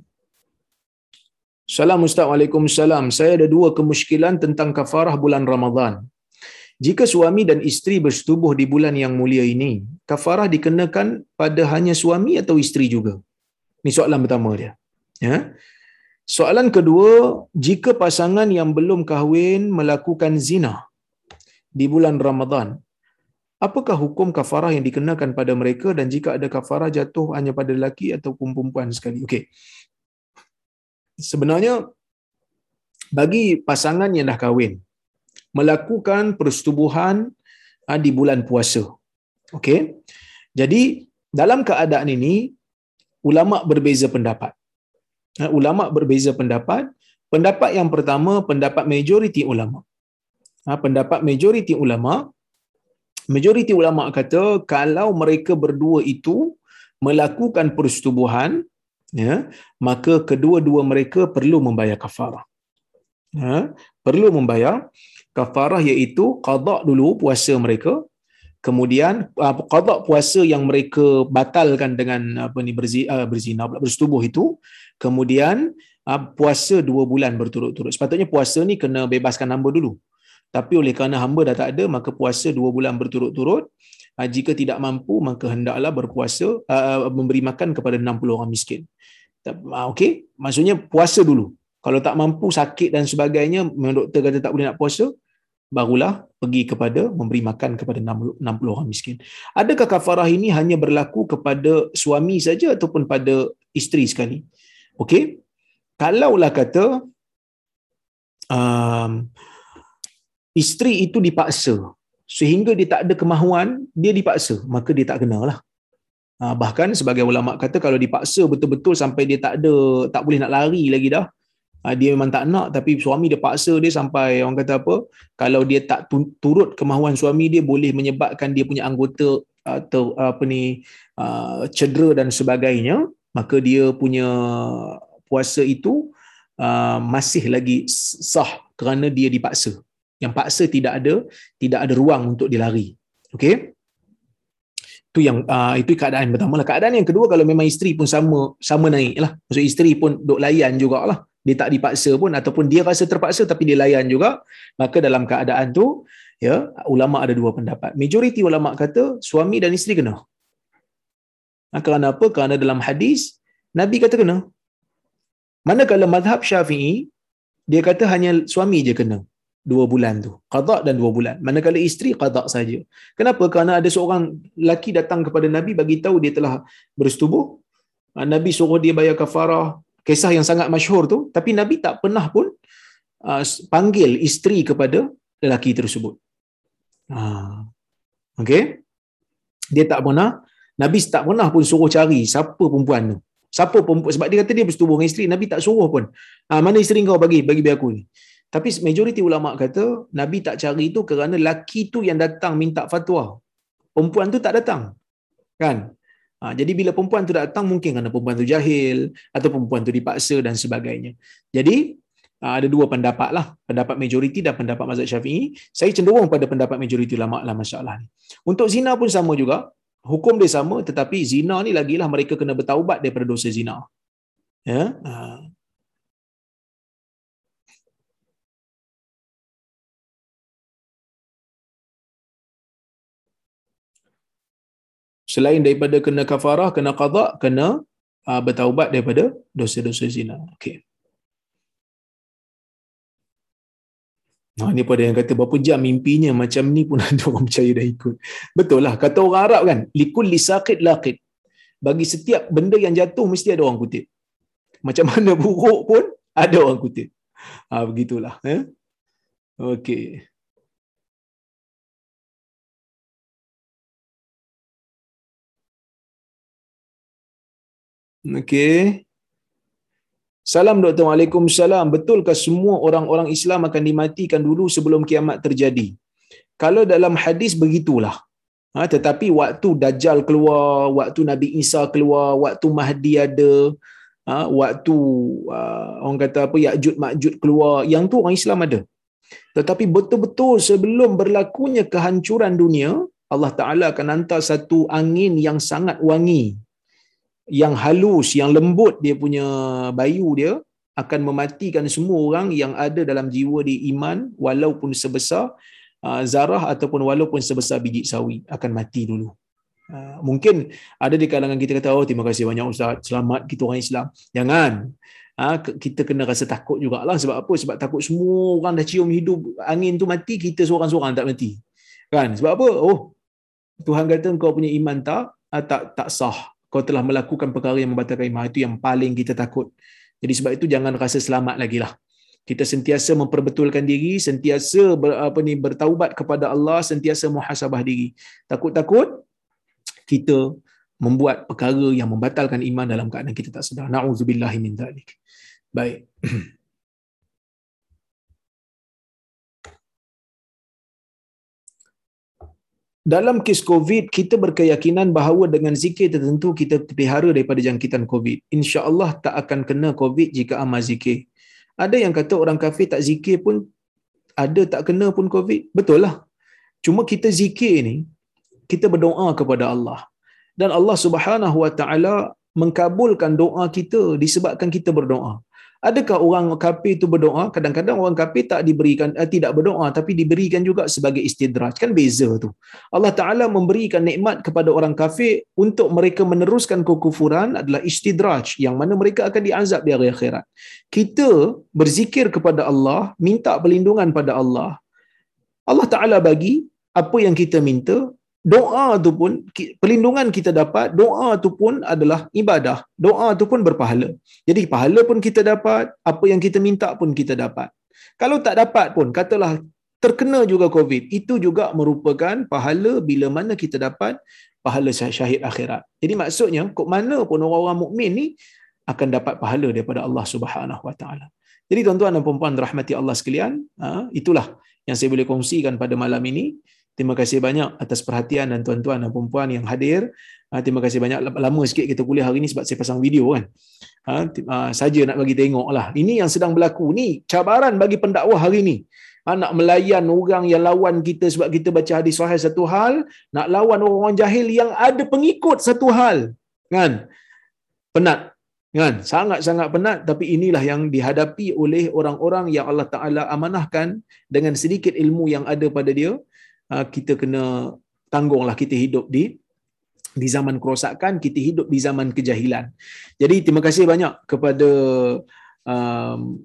Salam Ustaz, Waalaikumsalam. Saya ada dua kemusykilan tentang kafarah bulan Ramadan. Jika suami dan isteri bersetubuh di bulan yang mulia ini, kafarah dikenakan pada hanya suami atau isteri juga? Ini soalan pertama dia. Ya. Soalan kedua, jika pasangan yang belum kahwin melakukan zina di bulan Ramadan, apakah hukum kafarah yang dikenakan pada mereka dan jika ada kafarah jatuh hanya pada lelaki ataupun perempuan sekali? Okey. Sebenarnya bagi pasangan yang dah kahwin melakukan persetubuhan ah, di bulan puasa. Okey. Jadi dalam keadaan ini ulama berbeza pendapat. Ha, ulama berbeza pendapat. Pendapat yang pertama pendapat majoriti ulama. Ha, pendapat majoriti ulama majoriti ulama kata kalau mereka berdua itu melakukan persetubuhan ya maka kedua-dua mereka perlu membayar kafarah. Ha, perlu membayar kafarah iaitu qada dulu puasa mereka kemudian uh, qada puasa yang mereka batalkan dengan apa ni berzi, berzina pula bersetubuh itu kemudian uh, puasa dua bulan berturut-turut sepatutnya puasa ni kena bebaskan hamba dulu tapi oleh kerana hamba dah tak ada maka puasa dua bulan berturut-turut uh, jika tidak mampu maka hendaklah berpuasa uh, memberi makan kepada 60 orang miskin okey maksudnya puasa dulu kalau tak mampu sakit dan sebagainya doktor kata tak boleh nak puasa barulah pergi kepada memberi makan kepada 60 orang miskin. Adakah kafarah ini hanya berlaku kepada suami saja ataupun pada isteri sekali? Okey. Kalaulah kata um, isteri itu dipaksa. Sehingga dia tak ada kemahuan, dia dipaksa, maka dia tak kenalah. Uh, bahkan sebagai ulama kata kalau dipaksa betul-betul sampai dia tak ada tak boleh nak lari lagi dah Ah, dia memang tak nak. Tapi suami dia paksa dia sampai orang kata apa kalau dia tak turut kemahuan suami dia boleh menyebabkan dia punya anggota atau apa ni ah, cedera dan sebagainya maka dia punya puasa itu masih lagi sah kerana dia dipaksa yang paksa tidak ada tidak ada ruang untuk dia lari okey? Itu yang uh, itu keadaan pertama lah. Keadaan yang kedua kalau memang isteri pun sama sama naik lah. Maksud isteri pun duk layan jugalah dia tak dipaksa pun ataupun dia rasa terpaksa tapi dia layan juga maka dalam keadaan tu ya ulama ada dua pendapat. Majoriti ulama kata suami dan isteri kena. Ha, kerana apa? Kerana dalam hadis nabi kata kena. Manakala mazhab syafi'i dia kata hanya suami je kena dua bulan tu. Qada dan dua bulan. Manakala isteri qada saja. Kenapa? Kerana ada seorang lelaki datang kepada nabi bagi tahu dia telah bersetubuh. Ha, nabi suruh dia bayar kafarah kisah yang sangat masyhur tu. Tapi nabi tak pernah pun uh, panggil isteri kepada lelaki tersebut. Ha okey? Dia tak pernah nabi tak pernah pun suruh cari siapa perempuan tu. Siapa perempuan? Sebab dia kata dia bersetubuh dengan isteri nabi tak suruh pun. Ha, mana isteri kau? Bagi bagi biar aku ni tapi majoriti ulama kata nabi tak cari itu kerana lelaki tu yang datang minta fatwa perempuan tu tak datang kan Ha, jadi bila perempuan tu datang mungkin kerana perempuan tu jahil atau perempuan tu dipaksa dan sebagainya. Jadi ha, ada dua pendapat lah. Pendapat majoriti dan pendapat mazhab syafi'i. Saya cenderung pada pendapat majoriti ulama lah masalah ni. Untuk zina pun sama juga. Hukum dia sama tetapi zina ni lagilah mereka kena bertaubat daripada dosa zina. Ya? Ha. Selain daripada kena kafarah, kena qada, kena uh, bertaubat daripada dosa-dosa zina. Okey. Nah, ni pada yang kata berapa jam mimpinya macam ni pun ada orang percaya dah ikut. Betul lah. Kata orang Arab kan, likul lisaqid laqid. Bagi setiap benda yang jatuh mesti ada orang kutip. Macam mana buruk pun ada orang kutip. Ha, begitulah. Eh? Okey. Okey. Salam Doktor. Waalaikumsalam. Betulkah semua orang-orang Islam akan dimatikan dulu sebelum kiamat terjadi? Kalau dalam hadis begitulah. Ha, tetapi waktu Dajjal keluar, waktu Nabi Isa keluar, waktu Mahdi ada, ha, waktu uh, orang kata apa, Ya'jud Ma'jud keluar, yang tu orang Islam ada. Tetapi betul-betul sebelum berlakunya kehancuran dunia, Allah Ta'ala akan hantar satu angin yang sangat wangi yang halus, yang lembut dia punya bayu dia akan mematikan semua orang yang ada dalam jiwa di iman walaupun sebesar uh, zarah ataupun walaupun sebesar biji sawi akan mati dulu. Uh, mungkin ada di kalangan kita kata oh terima kasih banyak ustaz selamat kita orang Islam. Jangan. Ha, kita kena rasa takut jugalah sebab apa? Sebab takut semua orang dah cium hidup angin tu mati, kita seorang-seorang tak mati. Kan? Sebab apa? Oh, Tuhan kata kau punya iman tak ah, tak tak sah. Kau telah melakukan perkara yang membatalkan iman. Itu yang paling kita takut. Jadi sebab itu jangan rasa selamat lagi lah. Kita sentiasa memperbetulkan diri, sentiasa ber, apa ni bertaubat kepada Allah, sentiasa muhasabah diri. Takut-takut kita membuat perkara yang membatalkan iman dalam keadaan kita tak sedar. Nauzubillahi min dzalik. Baik. Dalam kes COVID, kita berkeyakinan bahawa dengan zikir tertentu kita terpelihara daripada jangkitan COVID. Insya Allah tak akan kena COVID jika amal zikir. Ada yang kata orang kafir tak zikir pun ada tak kena pun COVID. Betul lah. Cuma kita zikir ni, kita berdoa kepada Allah. Dan Allah subhanahu wa ta'ala mengkabulkan doa kita disebabkan kita berdoa. Adakah orang kafir itu berdoa? Kadang-kadang orang kafir tak diberikan eh, tidak berdoa tapi diberikan juga sebagai istidraj. Kan beza tu. Allah Taala memberikan nikmat kepada orang kafir untuk mereka meneruskan kekufuran adalah istidraj yang mana mereka akan diazab di hari akhirat. Kita berzikir kepada Allah, minta perlindungan pada Allah. Allah Taala bagi apa yang kita minta, doa tu pun perlindungan kita dapat doa tu pun adalah ibadah. Doa tu pun berpahala. Jadi pahala pun kita dapat apa yang kita minta pun kita dapat. Kalau tak dapat pun katalah terkena juga covid itu juga merupakan pahala bila mana kita dapat pahala syahid akhirat. Jadi maksudnya kok mana pun orang-orang mukmin ni akan dapat pahala daripada Allah Subhanahu Wa Taala. Jadi tuan-tuan dan puan-puan rahmati Allah sekalian ha, itulah yang saya boleh kongsikan pada malam ini Terima kasih banyak atas perhatian dan tuan-tuan dan puan-puan yang hadir. Ha, terima kasih banyak. Lama sikit kita kuliah hari ini sebab saya pasang video kan. Ha, ha, saja nak bagi tengok lah. Ini yang sedang berlaku. Ini cabaran bagi pendakwah hari ini. Nak melayan orang yang lawan kita sebab kita baca hadis sahih satu hal. Nak lawan orang-orang jahil yang ada pengikut satu hal. Kan? Penat. Kan? Sangat-sangat penat. Tapi inilah yang dihadapi oleh orang-orang yang Allah Ta'ala amanahkan dengan sedikit ilmu yang ada pada dia Ah, kita kena tanggunglah kita hidup di di zaman kerosakan kita hidup di zaman kejahilan. Jadi terima kasih banyak kepada um,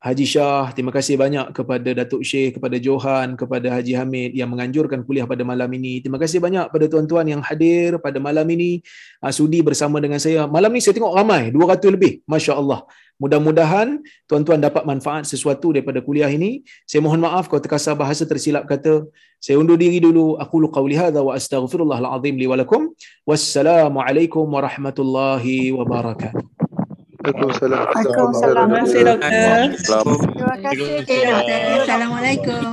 Haji Shah, terima kasih banyak kepada Datuk Syekh, kepada Johan, kepada Haji Hamid yang menganjurkan kuliah pada malam ini. Terima kasih banyak pada tuan-tuan yang hadir pada malam ini, uh, sudi bersama dengan saya. Malam ini saya tengok ramai, 200 lebih. Masya Allah. Mudah-mudahan tuan-tuan dapat manfaat sesuatu daripada kuliah ini. Saya mohon maaf kalau terkasar bahasa tersilap kata. Saya undur diri dulu. Aku lu qawli hadha wa astaghfirullahal azim li walakum. Wassalamualaikum warahmatullahi wabarakatuh. Waalaikumsalam. Waalaikumsalam. Terima kasih doktor. Terima kasih. Assalamualaikum.